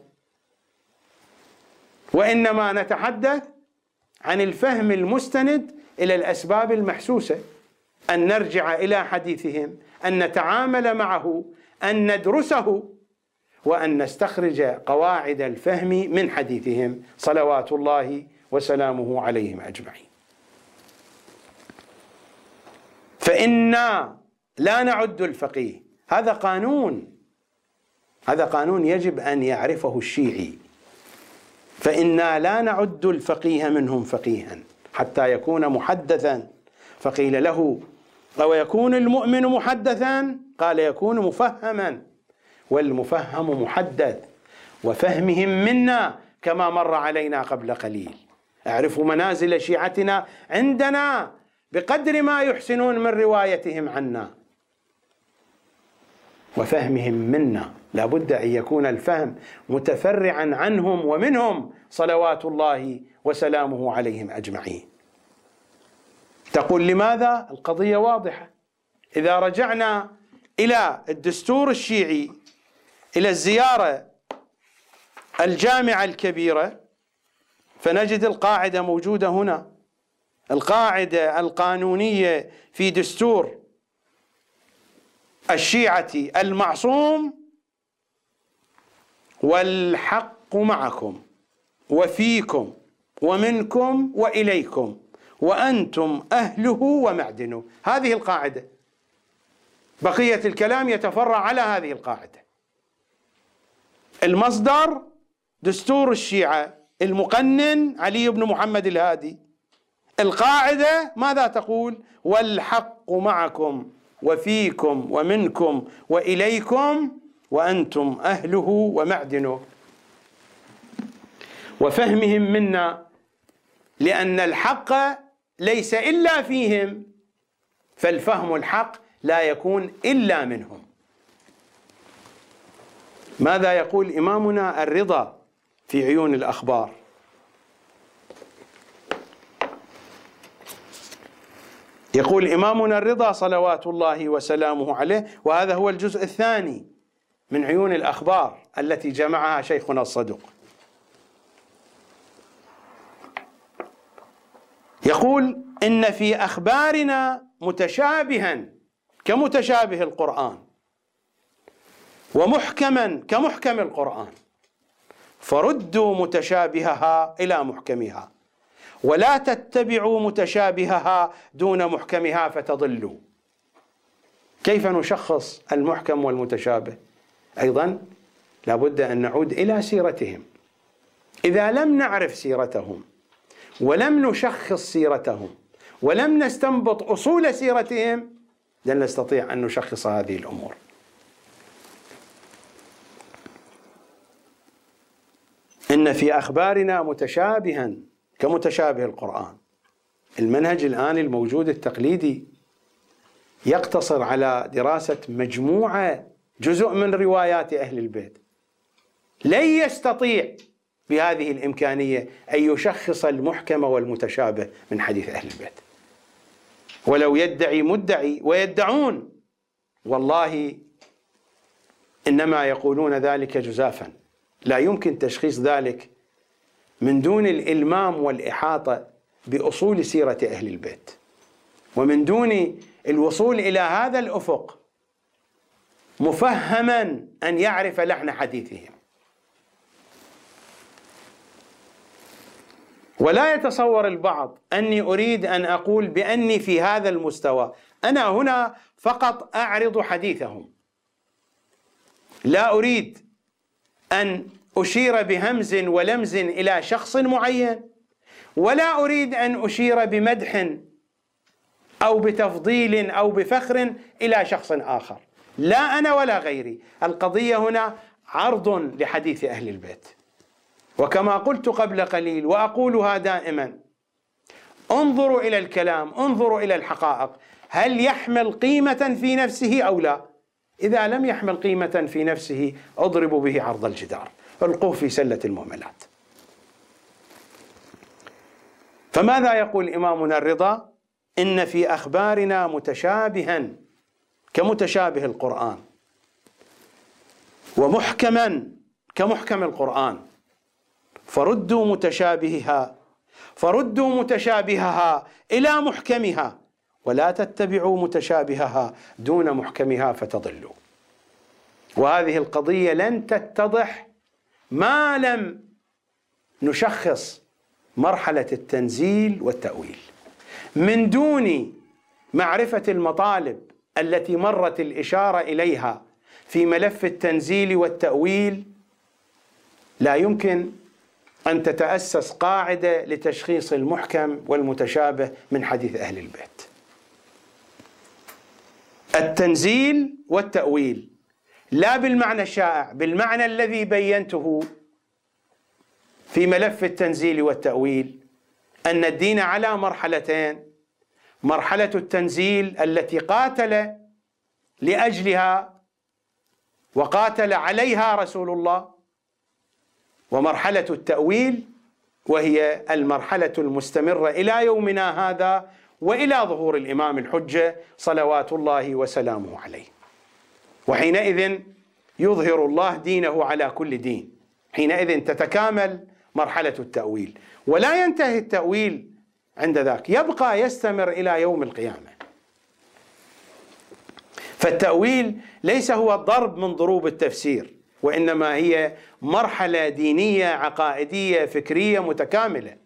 وإنما نتحدث عن الفهم المستند إلى الأسباب المحسوسة. أن نرجع إلى حديثهم أن نتعامل معه أن ندرسه وأن نستخرج قواعد الفهم من حديثهم. صلوات الله وسلامه عليهم أجمعين. فإنا لا نعد الفقيه. هذا قانون. هذا قانون يجب أن يعرفه الشيعي. فإنا لا نعد الفقيه منهم فقيها حتى يكون محدثا. فقيل له أو يكون المؤمن محدثا؟ قال يكون مفهما. والمفهم محدث. وفهمهم منا كما مر علينا قبل قليل. اعرفوا منازل شيعتنا عندنا بقدر ما يحسنون من روايتهم عنا. وفهمهم منا. لابد أن يكون الفهم متفرعا عنهم ومنهم صلوات الله وسلامه عليهم أجمعين. تقول لماذا؟ القضية واضحة. إذا رجعنا إلى الدستور الشيعي إلى الزيارة الجامعة الكبيرة فنجد القاعدة موجودة هنا. القاعدة القانونية في دستور الشيعة المعصوم. والحق معكم وفيكم ومنكم وإليكم وأنتم أهله ومعدنه. هذه القاعدة. بقية الكلام يتفرع على هذه القاعدة. المصدر دستور الشيعة المقنن علي بن محمد الهادي. القاعدة ماذا تقول؟ والحق معكم وفيكم ومنكم وإليكم وأنتم أهله ومعدنه. وفهمهم منا لأن الحق ليس إلا فيهم فالفهم الحق لا يكون إلا منهم. ماذا يقول إمامنا الرضا في عيون الأخبار؟ يقول إمامنا الرضا صلوات الله وسلامه عليه وهذا هو الجزء الثاني من عيون الأخبار التي جمعها شيخنا الصدوق. يقول إن في أخبارنا متشابها كمتشابه القرآن ومحكما كمحكم القرآن فردوا متشابهها إلى محكمها ولا تتبعوا متشابهها دون محكمها فتضلوا. كيف نشخص المحكم والمتشابه؟ أيضا لابد أن نعود إلى سيرتهم. إذا لم نعرف سيرتهم ولم نشخص سيرتهم ولم نستنبط أصول سيرتهم لن نستطيع أن نشخص هذه الأمور. إن في أخبارنا متشابها كمتشابه القرآن. المنهج الآن الموجود التقليدي يقتصر على دراسة مجموعة جزء من روايات أهل البيت. لن يستطيع بهذه الإمكانية أن يشخص المحكم والمتشابه من حديث أهل البيت. ولو يدعي مدعي ويدعون. والله إنما يقولون ذلك جزافا. لا يمكن تشخيص ذلك من دون الإلمام والإحاطة بأصول سيرة أهل البيت. ومن دون الوصول إلى هذا الأفق مفهما أن يعرف لحن حديثهم. ولا يتصور البعض أني أريد أن أقول بأني في هذا المستوى. أنا هنا فقط أعرض حديثهم. لا أريد أن أشير بهمز ولمز إلى شخص معين ولا أريد أن أشير بمدح أو بتفضيل أو بفخر إلى شخص آخر. لا أنا ولا غيري. القضية هنا عرض لحديث أهل البيت. وكما قلت قبل قليل وأقولها دائما انظروا إلى الكلام انظروا إلى الحقائق. هل يحمل قيمة في نفسه أو لا؟ إذا لم يحمل قيمة في نفسه اضربوا به عرض الجدار. القوه في سلة المهملات فماذا يقول إمامنا الرضا؟ إن في أخبارنا متشابها كمتشابه القرآن ومحكما كمحكم القرآن. فردوا متشابهها فردوا متشابهها إلى محكمها ولا تتبعوا متشابهها دون محكمها فتضلوا. وهذه القضية لن تتضح ما لم نشخص مرحلة التنزيل والتأويل. من دون معرفة المطالب التي مرت الإشارة إليها في ملف التنزيل والتأويل لا يمكن أن تتأسس قاعدة لتشخيص المحكم والمتشابه من حديث أهل البيت. التنزيل والتأويل لا بالمعنى الشائع بالمعنى الذي بينته في ملف التنزيل والتأويل أن الدين على مرحلتين مرحلة التنزيل التي قاتل لأجلها وقاتل عليها رسول الله ومرحلة التأويل وهي المرحلة المستمرة إلى يومنا هذا وإلى ظهور الإمام الحجة صلوات الله وسلامه عليه. وحينئذ يظهر الله دينه على كل دين. حينئذ تتكامل مرحلة التأويل. ولا ينتهي التأويل عند ذاك. يبقى يستمر إلى يوم القيامة. فالتأويل ليس هو ضرب من ضروب التفسير. وإنما هي مرحلة دينية عقائدية فكرية متكاملة.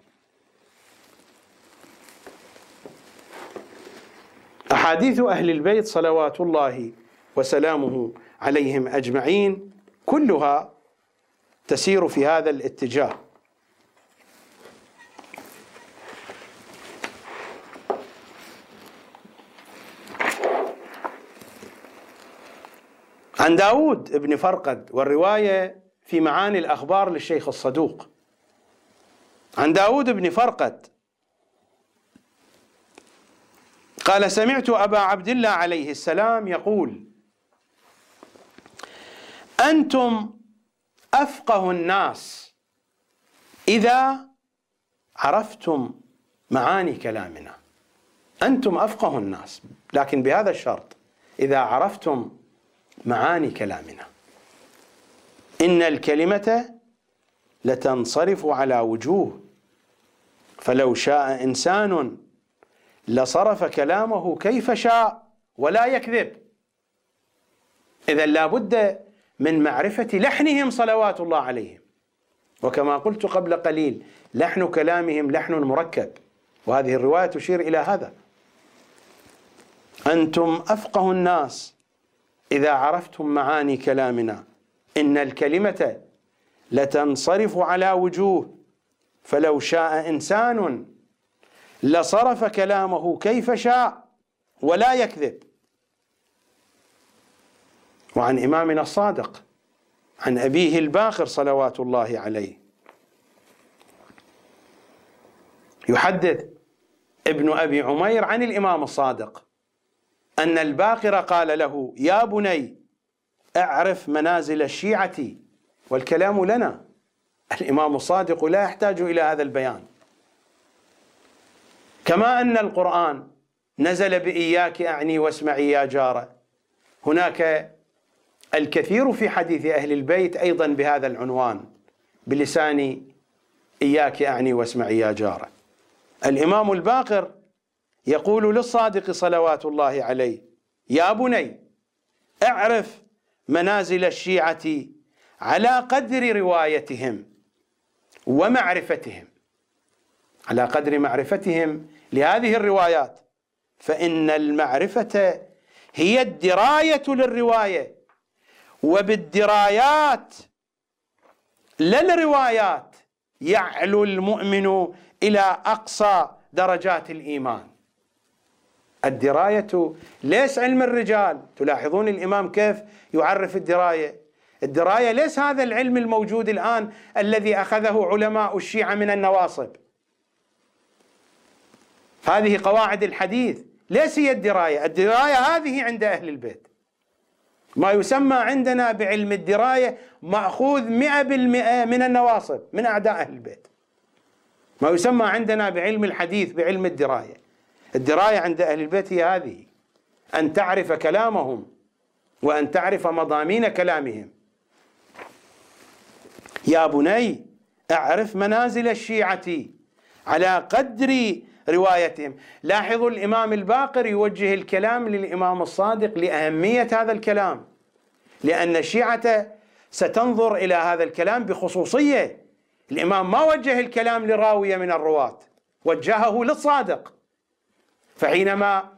أحاديث أهل البيت صلوات الله وسلامه عليهم أجمعين كلها تسير في هذا الاتجاه. عن داود بن فرقد والرواية في معاني الأخبار للشيخ الصدوق. عن داود بن فرقد. قال سمعت أبا عبد الله عليه السلام يقول أنتم أفقه الناس إذا عرفتم معاني كلامنا. أنتم أفقه الناس لكن بهذا الشرط إذا عرفتم معاني كلامنا. إن الكلمة لتنصرف على وجوه. فلو شاء إنسان لصرف كلامه كيف شاء ولا يكذب. إذا لا بد من معرفة لحنهم صلوات الله عليهم. وكما قلت قبل قليل لحن كلامهم لحن مركب. وهذه الرواية تشير إلى هذا. أنتم أفقه الناس. إذا عرفتم معاني كلامنا إن الكلمة لتنصرف على وجوه فلو شاء إنسان لصرف كلامه كيف شاء ولا يكذب. وعن إمامنا الصادق عن أبيه الباقر صلوات الله عليه. يحدث ابن أبي عمير عن الإمام الصادق. أن الباقر قال له يا بني أعرف منازل الشيعة والكلام لنا. الإمام الصادق لا يحتاج إلى هذا البيان. كما أن القرآن نزل بإياك أعني واسمعي يا جارة. هناك الكثير في حديث أهل البيت أيضا بهذا العنوان بلسان إياك أعني واسمعي يا جارة. الإمام الباقر يقول للصادق صلوات الله عليه يا بني اعرف منازل الشيعة على قدر روايتهم ومعرفتهم. على قدر معرفتهم لهذه الروايات فإن المعرفة هي الدراية للرواية وبالدرايات لا الروايات يعلو المؤمن إلى أقصى درجات الإيمان. الدراية. ليس علم الرجال. تلاحظون الإمام كيف يعرف الدراية. الدراية ليس هذا العلم الموجود الآن الذي أخذه علماء الشيعة من النواصب. هذه قواعد الحديث. ليس هي الدراية. الدراية هذه عند أهل البيت. ما يسمى عندنا بعلم الدراية مأخوذ مئة بالمئة من النواصب من أعداء أهل البيت. ما يسمى عندنا بعلم الحديث بعلم الدراية. الدراية عند أهل البيت هي هذه أن تعرف كلامهم وأن تعرف مضامين كلامهم. يا بني أعرف منازل الشيعة على قدر روايتهم. لاحظوا الإمام الباقر يوجه الكلام للإمام الصادق لأهمية هذا الكلام لأن الشيعة ستنظر إلى هذا الكلام بخصوصية. الإمام ما وجه الكلام لراوية من الرواة وجهه للصادق. فحينما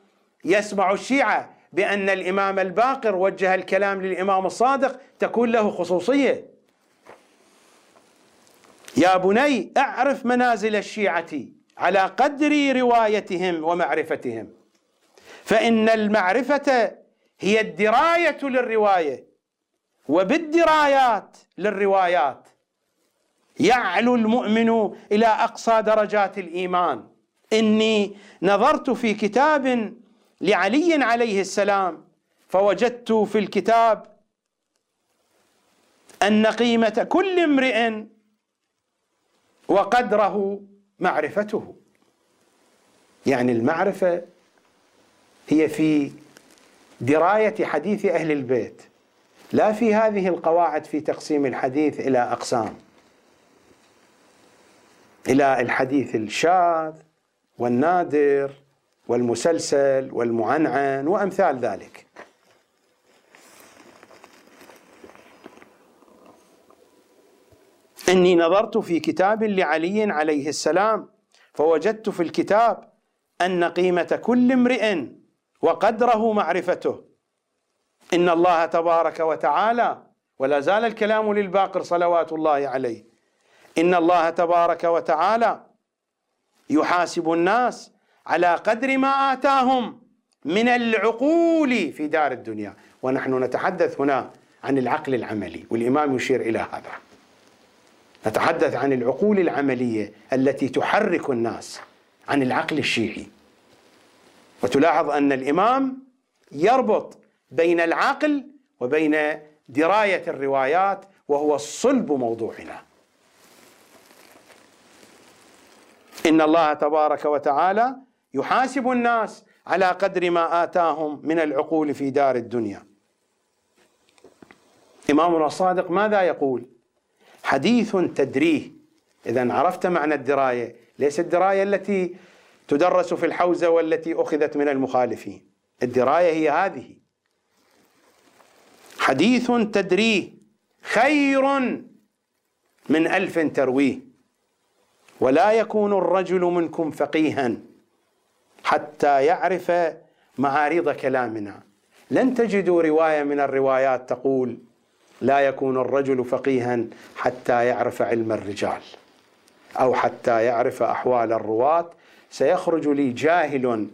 يسمع الشيعة بأن الإمام الباقر وجه الكلام للإمام الصادق تكون له خصوصية. يا بني أعرف منازل الشيعة على قدر روايتهم ومعرفتهم. فإن المعرفة هي الدراية للرواية وبالدرايات للروايات. يعلو المؤمن إلى أقصى درجات الإيمان. إني نظرت في كتاب لعلي عليه السلام فوجدت في الكتاب أن قيمة كل امرئ وقدره معرفته. يعني المعرفة هي في دراية حديث أهل البيت لا في هذه القواعد في تقسيم الحديث إلى أقسام. إلى الحديث الشاذ والنادر والمسلسل والمعنعن وأمثال ذلك. إني نظرت في كتاب لعلي عليه السلام فوجدت في الكتاب أن قيمة كل امرئ وقدره معرفته. إن الله تبارك وتعالى ولا زال الكلام للباقر صلوات الله عليه. إن الله تبارك وتعالى يحاسب الناس على قدر ما آتاهم من العقول في دار الدنيا. ونحن نتحدث هنا عن العقل العملي والإمام يشير إلى هذا. نتحدث عن العقول العملية التي تحرك الناس عن العقل الشيعي. وتلاحظ أن الإمام يربط بين العقل وبين دراية الروايات وهو صلب موضوعنا. إن الله تبارك وتعالى يحاسب الناس على قدر ما آتاهم من العقول في دار الدنيا. امامنا الصادق ماذا يقول؟ حديث تدريه. إذا عرفت معنى الدراية. ليس الدراية التي تدرس في الحوزة والتي أخذت من المخالفين. الدراية هي هذه. حديث تدريه خير من ألف ترويه. ولا يكون الرجل منكم فقيها حتى يعرف معارض كلامنا. لن تجدوا رواية من الروايات تقول لا يكون الرجل فقيها حتى يعرف علم الرجال أو حتى يعرف أحوال الرواة. سيخرج لي جاهل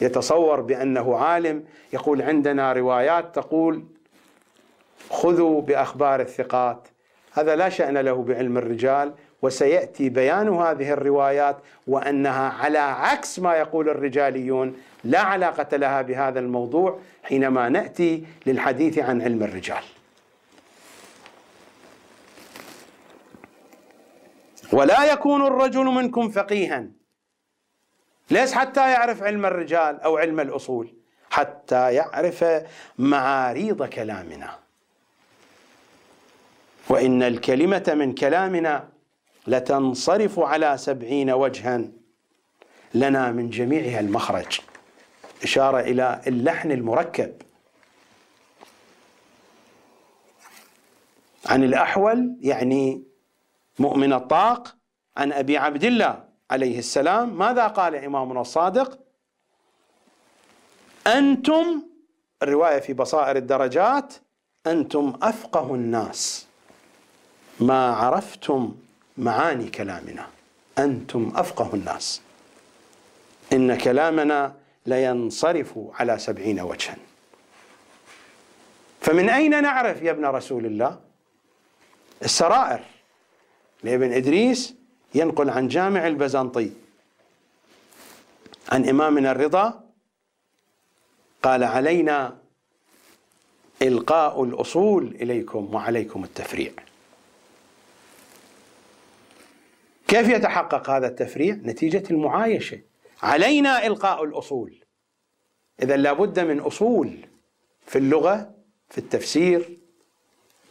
يتصور بأنه عالم يقول عندنا روايات تقول خذوا بأخبار الثقات هذا لا شأن له بعلم الرجال. وسيأتي بيان هذه الروايات وأنها على عكس ما يقول الرجاليون لا علاقة لها بهذا الموضوع حينما نأتي للحديث عن علم الرجال. ولا يكون الرجل منكم فقيها. ليس حتى يعرف علم الرجال أو علم الأصول حتى يعرف معاريض كلامنا. وإن الكلمة من كلامنا لتنصرف على سبعين وجها لنا من جميعها المخرج. إشارة إلى اللحن المركب. عن الأحول يعني مؤمن الطاق عن أبي عبد الله عليه السلام. ماذا قال إمامنا الصادق؟ أنتم الرواية في بصائر الدرجات أنتم أفقه الناس. ما عرفتم معاني كلامنا. أنتم أفقه الناس. إن كلامنا لينصرف على سبعين وجها. فمن أين نعرف يا ابن رسول الله؟ السرائر. لابن إدريس ينقل عن جامع البزنطي. عن إمامنا الرضا قال علينا إلقاء الأصول إليكم وعليكم التفريع. كيف يتحقق هذا التفريع؟ نتيجة المعايشة. علينا إلقاء الأصول. إذا لابد من أصول في اللغة في التفسير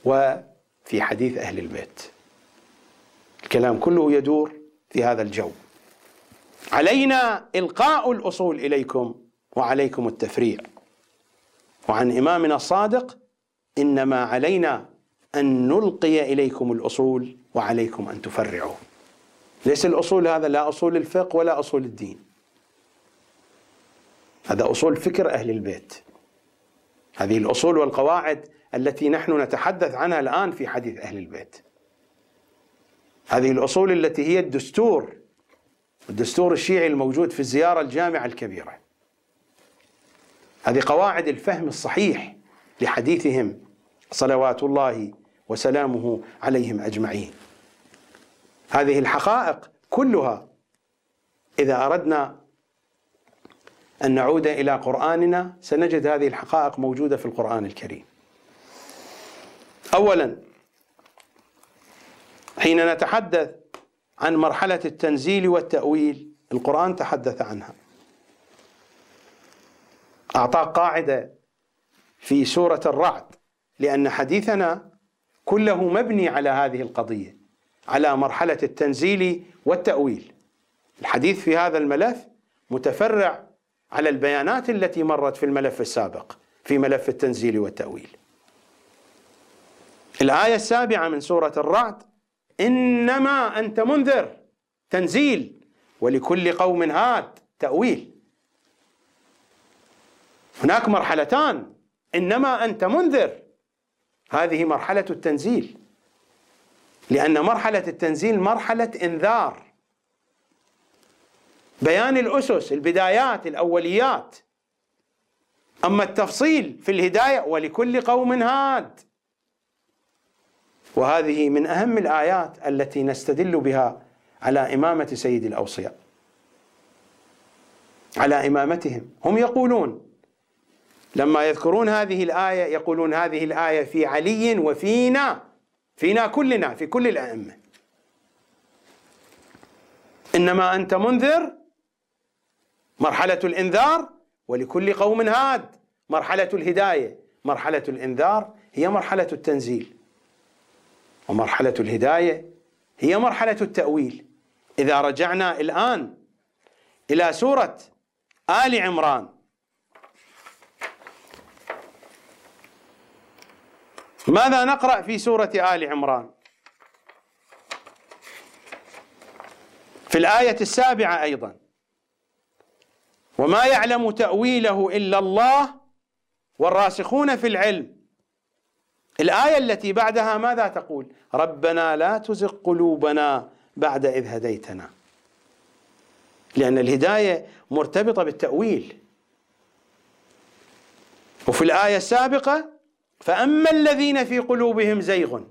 وفي حديث أهل البيت. الكلام كله يدور في هذا الجو. علينا إلقاء الأصول إليكم وعليكم التفريع. وعن إمامنا الصادق إنما علينا أن نلقي إليكم الأصول وعليكم أن تفرعوا. ليس الأصول هذا لا أصول الفقه ولا أصول الدين. هذا أصول فكر أهل البيت. هذه الأصول والقواعد التي نحن نتحدث عنها الآن في حديث أهل البيت. هذه الأصول التي هي الدستور الدستور الشيعي الموجود في الزيارة الجامعة الكبيرة. هذه قواعد الفهم الصحيح لحديثهم صلوات الله وسلامه عليهم أجمعين. هذه الحقائق كلها. إذا أردنا أن نعود إلى قرآننا سنجد هذه الحقائق موجودة في القرآن الكريم. أولا حين نتحدث عن مرحلة التنزيل والتأويل القرآن تحدث عنها. أعطاك قاعدة في سورة الرعد لأن حديثنا كله مبني على هذه القضية. على مرحلة التنزيل والتأويل. الحديث في هذا الملف متفرع على البيانات التي مرت في الملف السابق في ملف التنزيل والتأويل. الآية السابعة من سورة الرعد إنما أنت منذر تنزيل ولكل قوم هاد تأويل. هناك مرحلتان إنما أنت منذر. هذه مرحلة التنزيل. لأن مرحلة التنزيل مرحلة إنذار. بيان الأسس البدايات الأوليات. أما التفصيل في الهداية ولكل قوم هاد. وهذه من أهم الآيات التي نستدل بها على إمامة سيد الأوصياء. على إمامتهم. هم يقولون لما يذكرون هذه الآية يقولون هذه الآية في علي وفينا. فينا كلنا في كل الأئمة. إنما أنت منذر مرحلة الإنذار ولكل قوم هاد مرحلة الهداية. مرحلة الإنذار هي مرحلة التنزيل ومرحلة الهداية هي مرحلة التأويل. إذا رجعنا الآن إلى سورة آل عمران ماذا نقرأ في سورة آل عمران؟ في الآية السابعة أيضا. وما يعلم تأويله إلا الله والراسخون في العلم. الآية التي بعدها ماذا تقول؟ ربنا لا تزغ قلوبنا بعد إذ هديتنا. لأن الهداية مرتبطة بالتأويل. وفي الآية السابقة فأما الذين في قلوبهم زيغ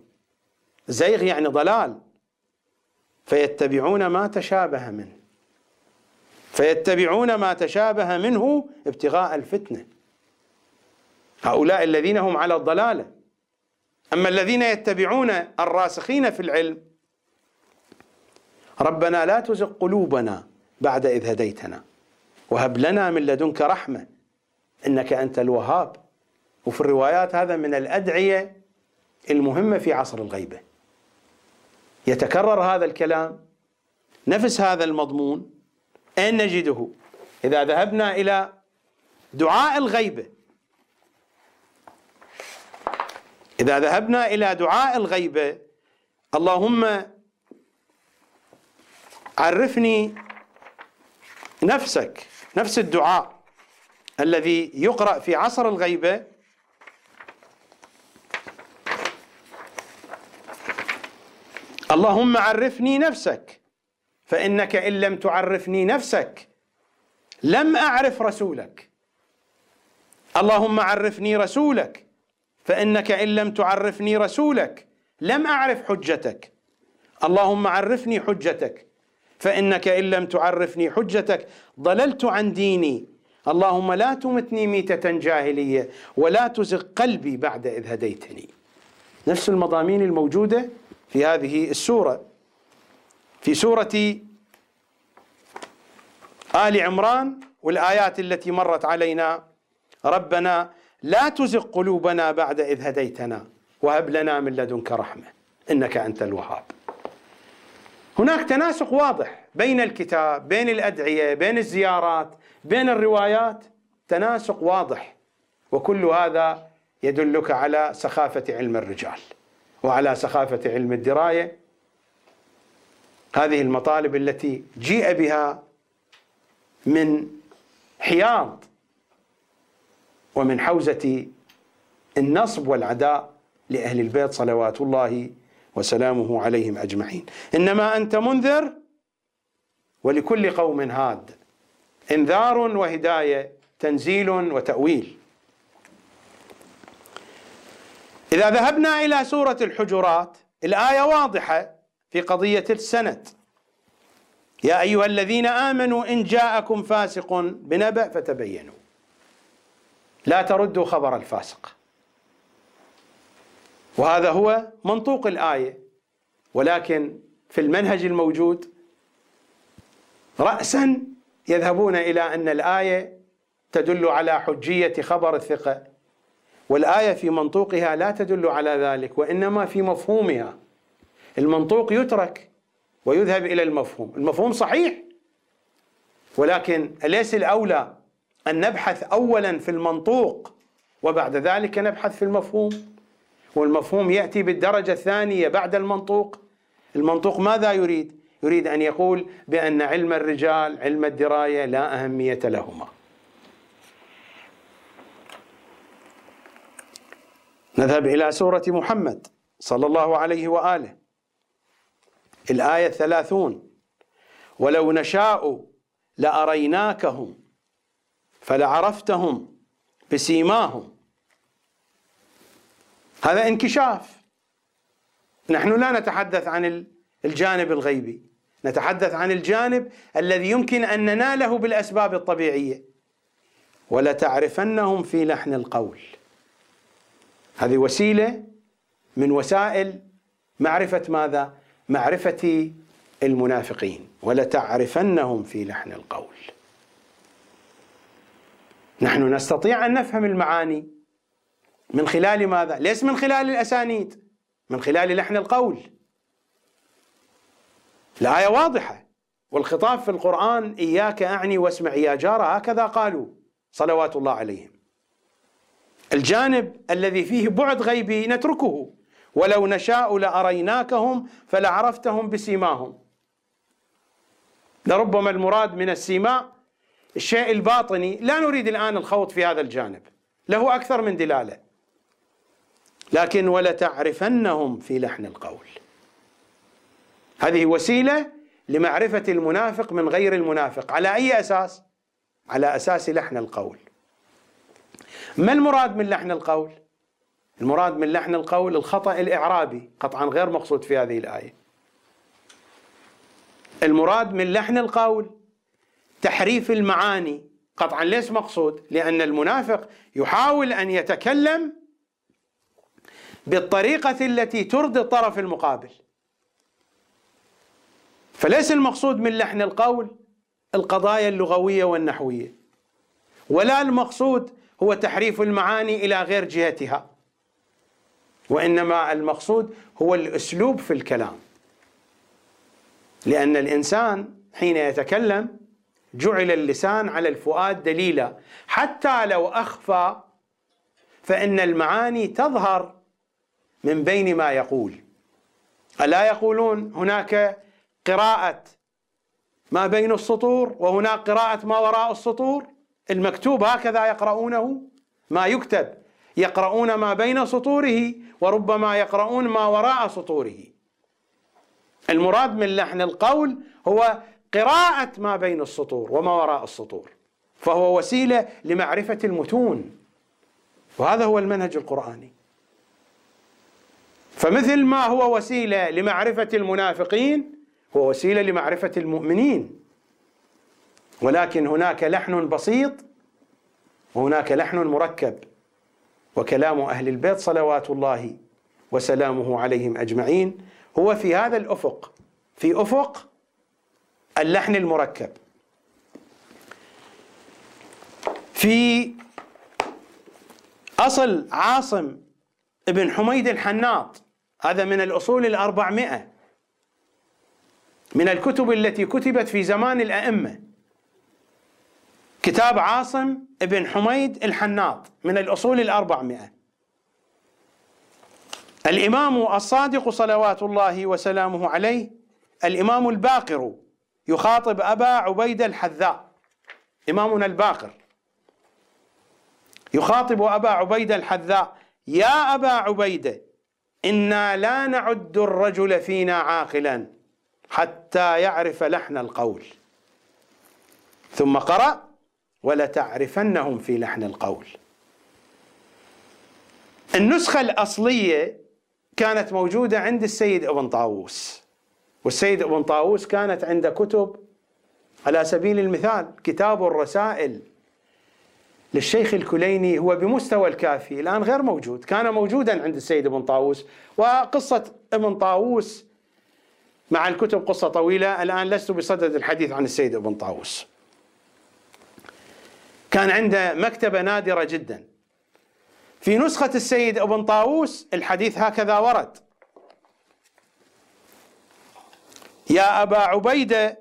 زيغ يعني ضلال فيتبعون ما تشابه منه فيتبعون ما تشابه منه ابتغاء الفتنة. هؤلاء الذين هم على الضلالة. أما الذين يتبعون الراسخين في العلم ربنا لا تزغ قلوبنا بعد إذ هديتنا وهب لنا من لدنك رحمة إنك أنت الوهاب. وفي الروايات هذا من الأدعية المهمه في عصر الغيبة. يتكرر هذا الكلام نفس هذا المضمون أين نجده؟ إذا ذهبنا إلى دعاء الغيبة. إذا ذهبنا إلى دعاء الغيبة اللهم عرفني نفسك نفس الدعاء الذي يقرأ في عصر الغيبة اللهم عرفني نفسك. فإنك إن لم تعرفني نفسك لم أعرف رسولك. اللهم عرفني رسولك. فإنك إن لم تعرفني رسولك لم أعرف حجتك. اللهم عرفني حجتك. فإنك إن لم تعرفني حجتك ضللت عن ديني. اللهم لا تمتني ميتة جاهلية ولا تزغ قلبي بعد إذ هديتني. نفس المضامين الموجودة في هذه السورة. في سورة آل عمران والآيات التي مرت علينا. ربنا لا تزغ قلوبنا بعد إذ هديتنا وهب لنا من لدنك رحمة. إنك أنت الوهاب. هناك تناسق واضح بين الكتاب بين الأدعية بين الزيارات بين الروايات. تناسق واضح. وكل هذا يدلك على سخافة علم الرجال. وعلى سخافة علم الدراية. هذه المطالب التي جيء بها من حياض ومن حوزة النصب والعداء لأهل البيت صلوات الله وسلامه عليهم أجمعين. إنما أنت منذر ولكل قوم هاد. إنذار وهداية تنزيل وتأويل. إذا ذهبنا إلى سورة الحجرات الآية واضحة في قضية السند. يا أيها الذين آمنوا إن جاءكم فاسق بنبأ فتبينوا. لا تردوا خبر الفاسق. وهذا هو منطوق الآية ولكن في المنهج الموجود رأسا يذهبون إلى أن الآية تدل على حجية خبر الثقة. والآية في منطوقها لا تدل على ذلك وإنما في مفهومها. المنطوق يترك ويذهب إلى المفهوم. المفهوم صحيح ولكن أليس الأولى أن نبحث أولا في المنطوق وبعد ذلك نبحث في المفهوم. والمفهوم يأتي بالدرجة الثانية بعد المنطوق. المنطوق ماذا يريد؟ يريد أن يقول بأن علم الرجال علم الدراية لا أهمية لهما. نذهب إلى سورة محمد صلى الله عليه وآله. الآية الثلاثون ولو نشاء لأريناكهم فلعرفتهم بسيماهم. هذا انكشاف. نحن لا نتحدث عن الجانب الغيبي. نتحدث عن الجانب الذي يمكن أن نناله بالأسباب الطبيعية. ولتعرفنهم في لحن القول. هذه وسيلة من وسائل معرفة ماذا؟ معرفة المنافقين ولتعرفنهم في لحن القول نحن نستطيع أن نفهم المعاني من خلال ماذا؟ ليس من خلال الأسانيد من خلال لحن القول الآية واضحة والخطاب في القرآن إياك أعني واسمع يا جار هكذا قالوا صلوات الله عليهم الجانب الذي فيه بعد غيبي نتركه. ولو نشاء لأريناكهم فلعرفتهم بسيماهم. لربما المراد من السيماء الشيء الباطني. لا نريد الآن الخوض في هذا الجانب. له أكثر من دلالة. لكن ولتعرفنهم في لحن القول. هذه وسيلة لمعرفة المنافق من غير المنافق. على أي أساس؟ على أساس لحن القول. ما المراد من لحن القول؟ المراد من لحن القول الخطأ الإعرابي قطعا غير مقصود في هذه الآية. المراد من لحن القول تحريف المعاني قطعا ليس مقصود؟ لأن المنافق يحاول أن يتكلم بالطريقة التي ترضي الطرف المقابل. فليس المقصود من لحن القول القضايا اللغوية والنحوية ولا المقصود هو تحريف المعاني إلى غير جهتها. وإنما المقصود هو الأسلوب في الكلام. لأن الإنسان حين يتكلم جعل اللسان على الفؤاد دليلا. حتى لو أخفى فإن المعاني تظهر من بين ما يقول. ألا يقولون هناك قراءة ما بين السطور وهناك قراءة ما وراء السطور؟ المكتوب هكذا يقرؤونه ما يكتب يقرؤون ما بين سطوره وربما يقرؤون ما وراء سطوره. المراد من لحن القول هو قراءة ما بين السطور وما وراء السطور فهو وسيلة لمعرفة المتون وهذا هو المنهج القرآني. فمثل ما هو وسيلة لمعرفة المنافقين هو وسيلة لمعرفة المؤمنين. ولكن هناك لحن بسيط وهناك لحن مركب وكلام أهل البيت صلوات الله وسلامه عليهم أجمعين هو في هذا الأفق في أفق اللحن المركب. في أصل عاصم ابن حميد الحناط هذا من الأصول الأربعمائة من الكتب التي كتبت في زمان الأئمة. كتاب عاصم ابن حميد الحناط من الأصول الأربعمائة. الإمام الصادق صلوات الله وسلامه عليه الإمام الباقر يخاطب أبا عبيدة الحذاء إمامنا الباقر. يخاطب أبا عبيدة الحذاء يا أبا عبيدة إنا لا نعد الرجل فينا عاقلا حتى يعرف لحن القول. ثم قرأ ولتعرفنهم في لحن القول. النسخة الأصلية كانت موجودة عند السيد ابن طاووس. والسيد ابن طاووس كانت عنده كتب على سبيل المثال كتاب الرسائل للشيخ الكليني هو بمستوى الكافي الآن غير موجود. كان موجودا عند السيد ابن طاووس. وقصة ابن طاووس مع الكتب قصة طويلة. الآن لست بصدد الحديث عن السيد ابن طاووس. كان عنده مكتبة نادرة جدا. في نسخة السيد ابن طاووس الحديث هكذا ورد. يا أبا عبيدة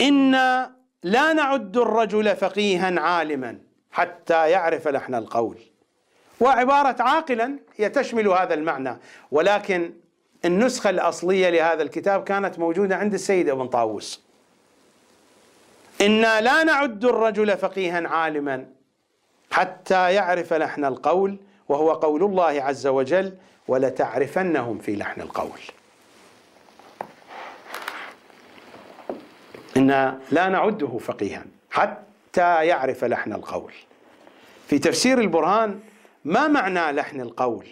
إنا لا نعد الرجل فقيها عالما حتى يعرف لحن القول. وعبارة عاقلا هي تشمل هذا المعنى. ولكن النسخة الأصلية لهذا الكتاب كانت موجودة عند السيد ابن طاووس. إنا لا نعد الرجل فقيها عالما حتى يعرف لحن القول وهو قول الله عز وجل ولتعرفنهم في لحن القول إنا لا نعده فقيها حتى يعرف لحن القول. في تفسير البرهان ما معنى لحن القول؟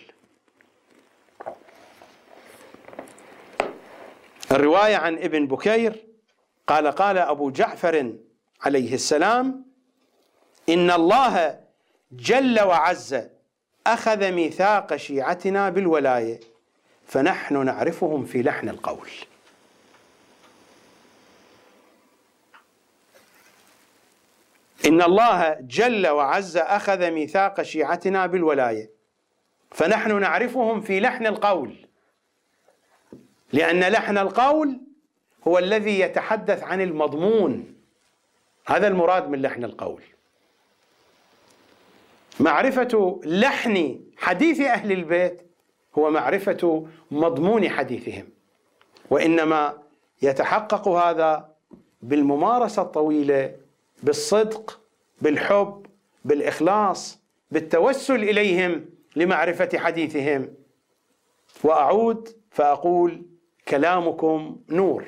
الرواية عن ابن بكير قال قال أبو جعفر عليه السلام إن الله جل وعز أخذ ميثاق شيعتنا بالولاية فنحن نعرفهم في لحن القول. إن الله جل وعز أخذ ميثاق شيعتنا بالولاية فنحن نعرفهم في لحن القول. لأن لحن القول هو الذي يتحدث عن المضمون. هذا المراد من لحن القول. معرفة لحن حديث أهل البيت هو معرفة مضمون حديثهم وإنما يتحقق هذا بالممارسة الطويلة بالصدق بالحب بالإخلاص بالتوسل إليهم لمعرفة حديثهم. وأعود فأقول كلامكم نور.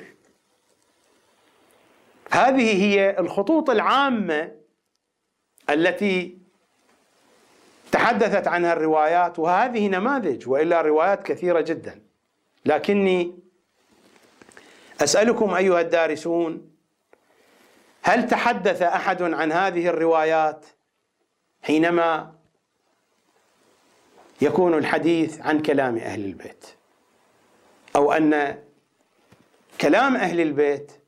هذه هي الخطوط العامة التي تحدثت عنها الروايات وهذه نماذج وإلا روايات كثيرة جدا. لكني أسألكم أيها الدارسون هل تحدث أحد عن هذه الروايات حينما يكون الحديث عن كلام أهل البيت؟ أو أن كلام أهل البيت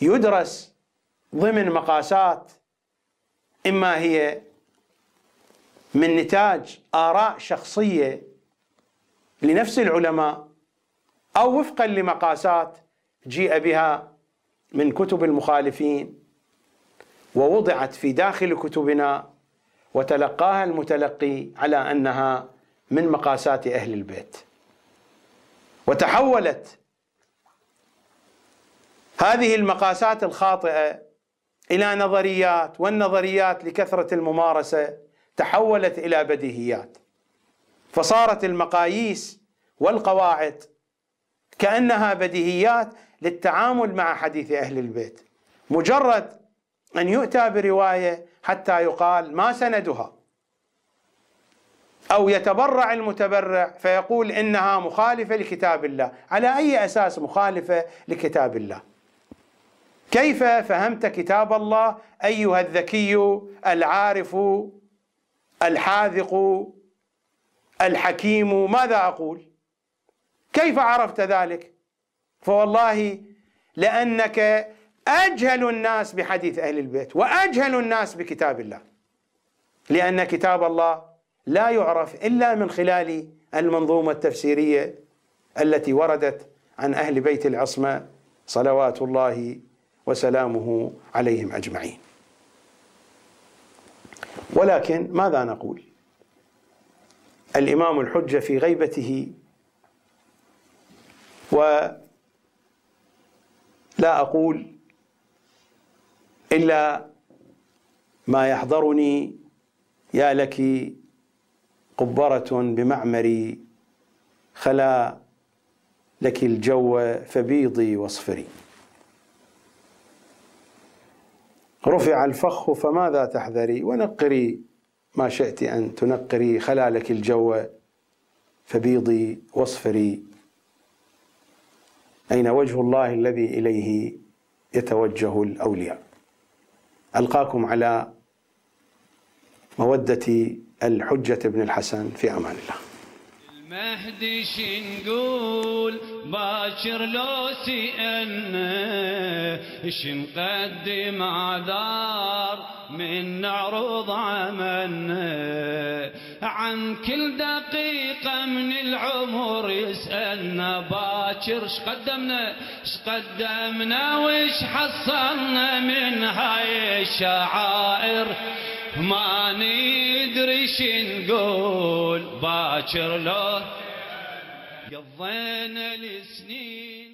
يدرس ضمن مقاسات إما هي من نتاج آراء شخصية لنفس العلماء أو وفقا لمقاسات جيء بها من كتب المخالفين ووضعت في داخل كتبنا وتلقاها المتلقي على أنها من مقاسات أهل البيت. وتحولت هذه المقاسات الخاطئة إلى نظريات والنظريات لكثرة الممارسة تحولت إلى بديهيات. فصارت المقاييس والقواعد كأنها بديهيات للتعامل مع حديث أهل البيت. مجرد أن يؤتى برواية حتى يقال ما سندها. أو يتبرع المتبرع فيقول إنها مخالفة لكتاب الله. على أي أساس مخالفة لكتاب الله؟ كيف فهمت كتاب الله أيها الذكي العارف الحاذق الحكيم؟ ماذا أقول؟ كيف عرفت ذلك؟ فوالله لأنك أجهل الناس بحديث أهل البيت وأجهل الناس بكتاب الله لأن كتاب الله لا يعرف إلا من خلال المنظومة التفسيرية التي وردت عن أهل بيت العصمة صلوات الله وسلامه عليهم أجمعين. ولكن ماذا نقول؟ الإمام الحجه في غيبته ولا أقول إلا ما يحضرني يا لك قبرة بمعمري خلا لك الجو فبيضي واصفري رفع الفخ فماذا تحذري؟ ونقري ما شئت أن تنقري خلالك الجو فبيضي واصفري. أين وجه الله الذي إليه يتوجه الأولياء؟ ألقاكم على مودة الحجة بن الحسن في أمان الله. المهدي شنقول باكر لو سئلنا شنقدم عذار من نعرض عملنا عن كل دقيقة من العمر يسألنا باكر شقدمنا شقدمنا وش حصلنا من هاي الشعائر؟ ما ندري شنقول باكر لو قضينا السنين